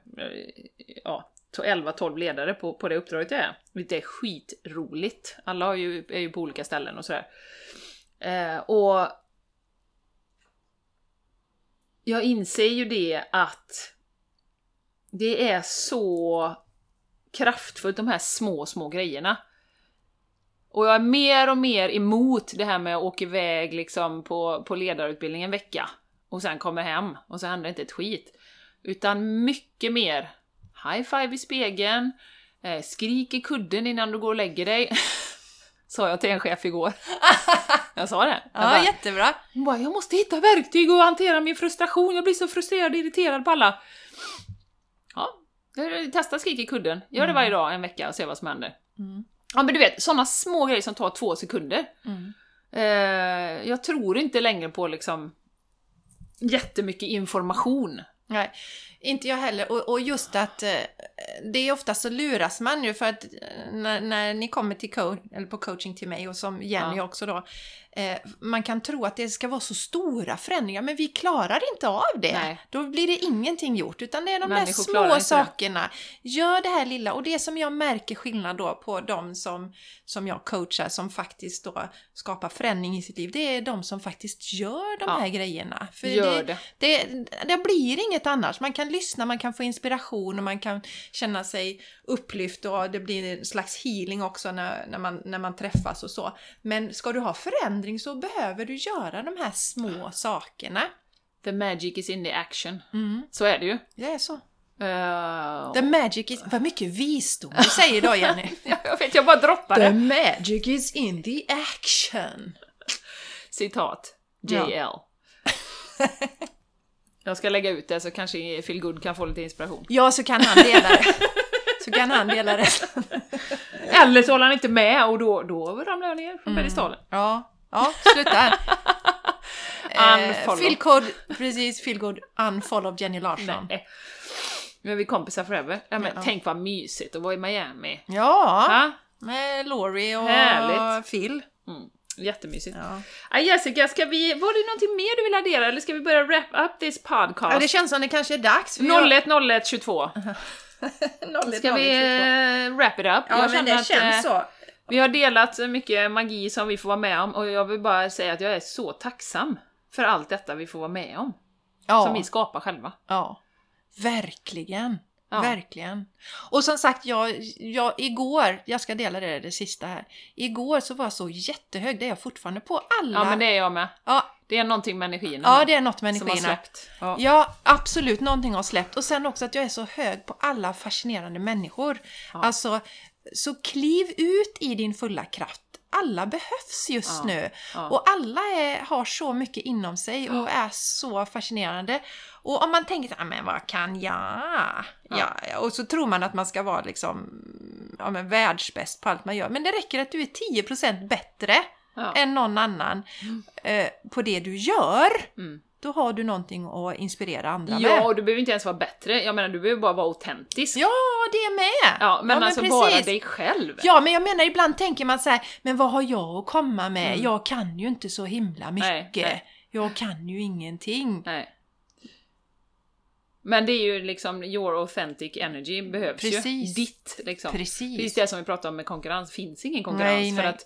S1: ja, 11-12 ledare på, på det uppdraget jag är. Vilket är skitroligt. Alla har ju, är ju på olika ställen och sådär. Eh, och jag inser ju det att det är så kraftfullt, de här små, små grejerna. Och jag är mer och mer emot det här med att åka iväg liksom på, på ledarutbildning en vecka och sen kommer hem och så händer inte ett skit. Utan mycket mer high five i spegeln, eh, skrik i kudden innan du går och lägger dig. sa jag till en chef igår. jag sa det. Jag
S2: Ja,
S1: bara,
S2: jättebra.
S1: hon bara, jag måste hitta verktyg och hantera min frustration, jag blir så frustrerad och irriterad på alla. Testa skrik i kudden. Gör det varje dag en vecka och se vad som händer.
S2: Mm.
S1: Ja men du vet, sådana små grejer som tar två sekunder.
S2: Mm.
S1: Eh, jag tror inte längre på liksom jättemycket information.
S2: Nej, inte jag heller. Och, och just att eh, det är ofta så luras man ju för att eh, när, när ni kommer till coach, eller på coaching till mig och som Jenny
S1: Ja.
S2: också då. Eh, man kan tro att det ska vara så stora förändringar men vi klarar inte av det.
S1: Nej.
S2: Då blir det ingenting gjort utan det är de
S1: Människor
S2: där små
S1: inte det.
S2: sakerna. Gör det här lilla och det som jag märker skillnad då på de som, som jag coachar som faktiskt då skapar förändring i sitt liv. Det är de som faktiskt gör de
S1: Ja.
S2: här grejerna. För
S1: Gör
S2: det,
S1: det.
S2: det, det blir inget annars. Man kan lyssna, man kan få inspiration och man kan känna sig upplyft och det blir en slags healing också när, när, man, när man träffas och så. Men ska du ha förändring så behöver du göra de här små sakerna.
S1: The magic is in the action.
S2: Mm,
S1: Så är det ju.
S2: det är så.
S1: Eh,
S2: The magic is... Vad mycket visdom du säger idag Jenny!
S1: jag vet, jag bara droppar
S2: The
S1: det.
S2: magic is in the action!
S1: Citat.
S2: Ja.
S1: Jag ska lägga ut det så kanske Feel Good kan få lite inspiration.
S2: Ja, så kan han dela det. Så kan han dela det.
S1: Eller så håller han inte med och då, då ramlar jag ner från pedestalen.
S2: Ja, ja, sluta här.
S1: Unfollow.
S2: Feelgood, precis, feelgood, unfollow Jenny Larsson.
S1: Nej. Nu är vi kompisar forever. Ja, men
S2: Ja.
S1: Tänk vad mysigt att vara i Miami.
S2: Ja,
S1: Ha?
S2: med Laurie och
S1: Härligt.
S2: Phil.
S1: Mm. Jättemysigt.
S2: Ja.
S1: Ja, Jessica, ska vi, var det någonting mer du vill addera eller ska vi börja wrap up this podcast?
S2: Ja, det känns som det kanske är dags. för jag-
S1: 01 01 22.
S2: 01,
S1: Ska vi
S2: 01,
S1: eh, wrap it up?
S2: Ja,
S1: Jag
S2: men det
S1: att,
S2: känns
S1: eh,
S2: så.
S1: Vi har delat mycket magi som vi får vara med om och jag vill bara säga att jag är så tacksam för allt detta vi får vara med om.
S2: Ja,
S1: Som vi skapar själva.
S2: ja. Verkligen.
S1: Ja.
S2: Verkligen. Och som sagt, jag, jag, igår, jag ska dela det, det sista här. Igår så var jag så jättehög, det är jag fortfarande på alla.
S1: Ja, men det är jag med.
S2: ja,
S1: Det är någonting med energin.
S2: ja, det är något med
S1: som har
S2: energierna.
S1: släppt. Ja.
S2: Ja, absolut. Någonting har släppt. Och sen också att jag är så hög på alla fascinerande människor.
S1: Ja.
S2: Alltså, så kliv ut i din fulla kraft. Alla behövs just
S1: Ja.
S2: nu.
S1: Ja.
S2: Och alla är, har så mycket inom sig och är så fascinerande. Och om man tänker så här, men vad kan jag? Ja. Ja, och så tror man att man ska vara liksom, ja, men världsbäst på allt man gör. Men det räcker att du är 10% bättre än någon annan eh, på det du gör.
S1: Mm.
S2: Då har du någonting att inspirera andra
S1: Ja,
S2: med.
S1: och du behöver inte ens vara bättre. Jag menar, du behöver bara vara autentisk.
S2: Ja, det med!
S1: Ja, men alltså
S2: precis.
S1: bara dig själv.
S2: Ja, men jag menar ibland tänker man så här, men vad har jag att komma med? Jag kan ju inte så himla mycket.
S1: Mm. Nej, nej.
S2: Jag kan ju ingenting.
S1: Nej. Men det är ju liksom, your authentic energy behövs ju.
S2: Precis.
S1: Ditt liksom.
S2: Precis.
S1: Precis det som vi pratade om med konkurrens, finns ingen konkurrens
S2: Nej,
S1: för att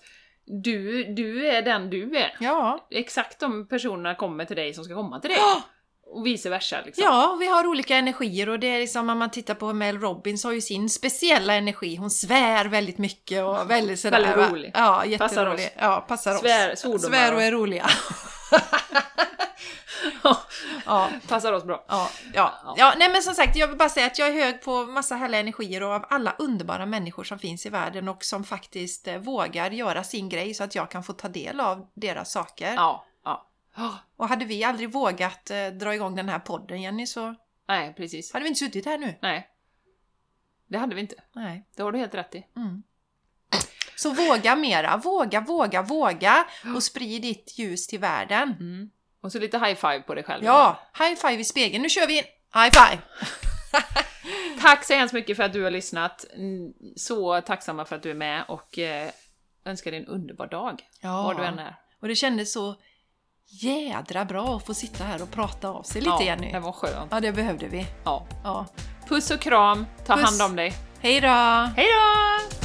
S1: du, du är den du är.
S2: Ja.
S1: Exakt de personerna kommer till dig som ska komma till dig.
S2: Ja.
S1: Och vice versa liksom.
S2: Ja, vi har olika energier och det är liksom om man tittar på Mel Robbins har ju sin speciella energi. Hon svär väldigt mycket och väldigt sådär.
S1: Väldigt
S2: va?
S1: rolig.
S2: Ja, jätterolig.
S1: Passar oss.
S2: Ja, passar
S1: Svär-
S2: oss. Svär och- är roliga. ja,
S1: Passar oss bra.
S2: Ja, ja. ja, nej men som sagt, jag vill bara säga att jag är hög på massa härliga energier och av alla underbara människor som finns i världen och som faktiskt eh, vågar göra sin grej så att jag kan få ta del av deras saker.
S1: Ja, ja. Oh,
S2: Och hade vi aldrig vågat eh, dra igång den här podden, Jenny, så
S1: nej, precis.
S2: hade vi inte suttit här nu.
S1: Nej. Det hade vi inte.
S2: Nej.
S1: Det har du helt rätt i.
S2: Mm. Så våga mera, våga, våga, våga och sprid ditt ljus till världen.
S1: Mm. Och så lite high five på dig själv.
S2: Ja, high five i spegeln. Nu kör vi high five!
S1: Tack så hemskt mycket för att du har lyssnat. Så tacksamma för att du är med och eh, önskar dig en underbar dag.
S2: Ja.
S1: Var du än är.
S2: Och det kändes så jädra bra att få sitta här och prata av sig lite,
S1: ja,
S2: Jenny.
S1: Det var skönt.
S2: Ja, det behövde vi.
S1: Ja.
S2: Ja.
S1: Puss och kram, ta
S2: Puss.
S1: hand om dig.
S2: Hej då!
S1: Hej då!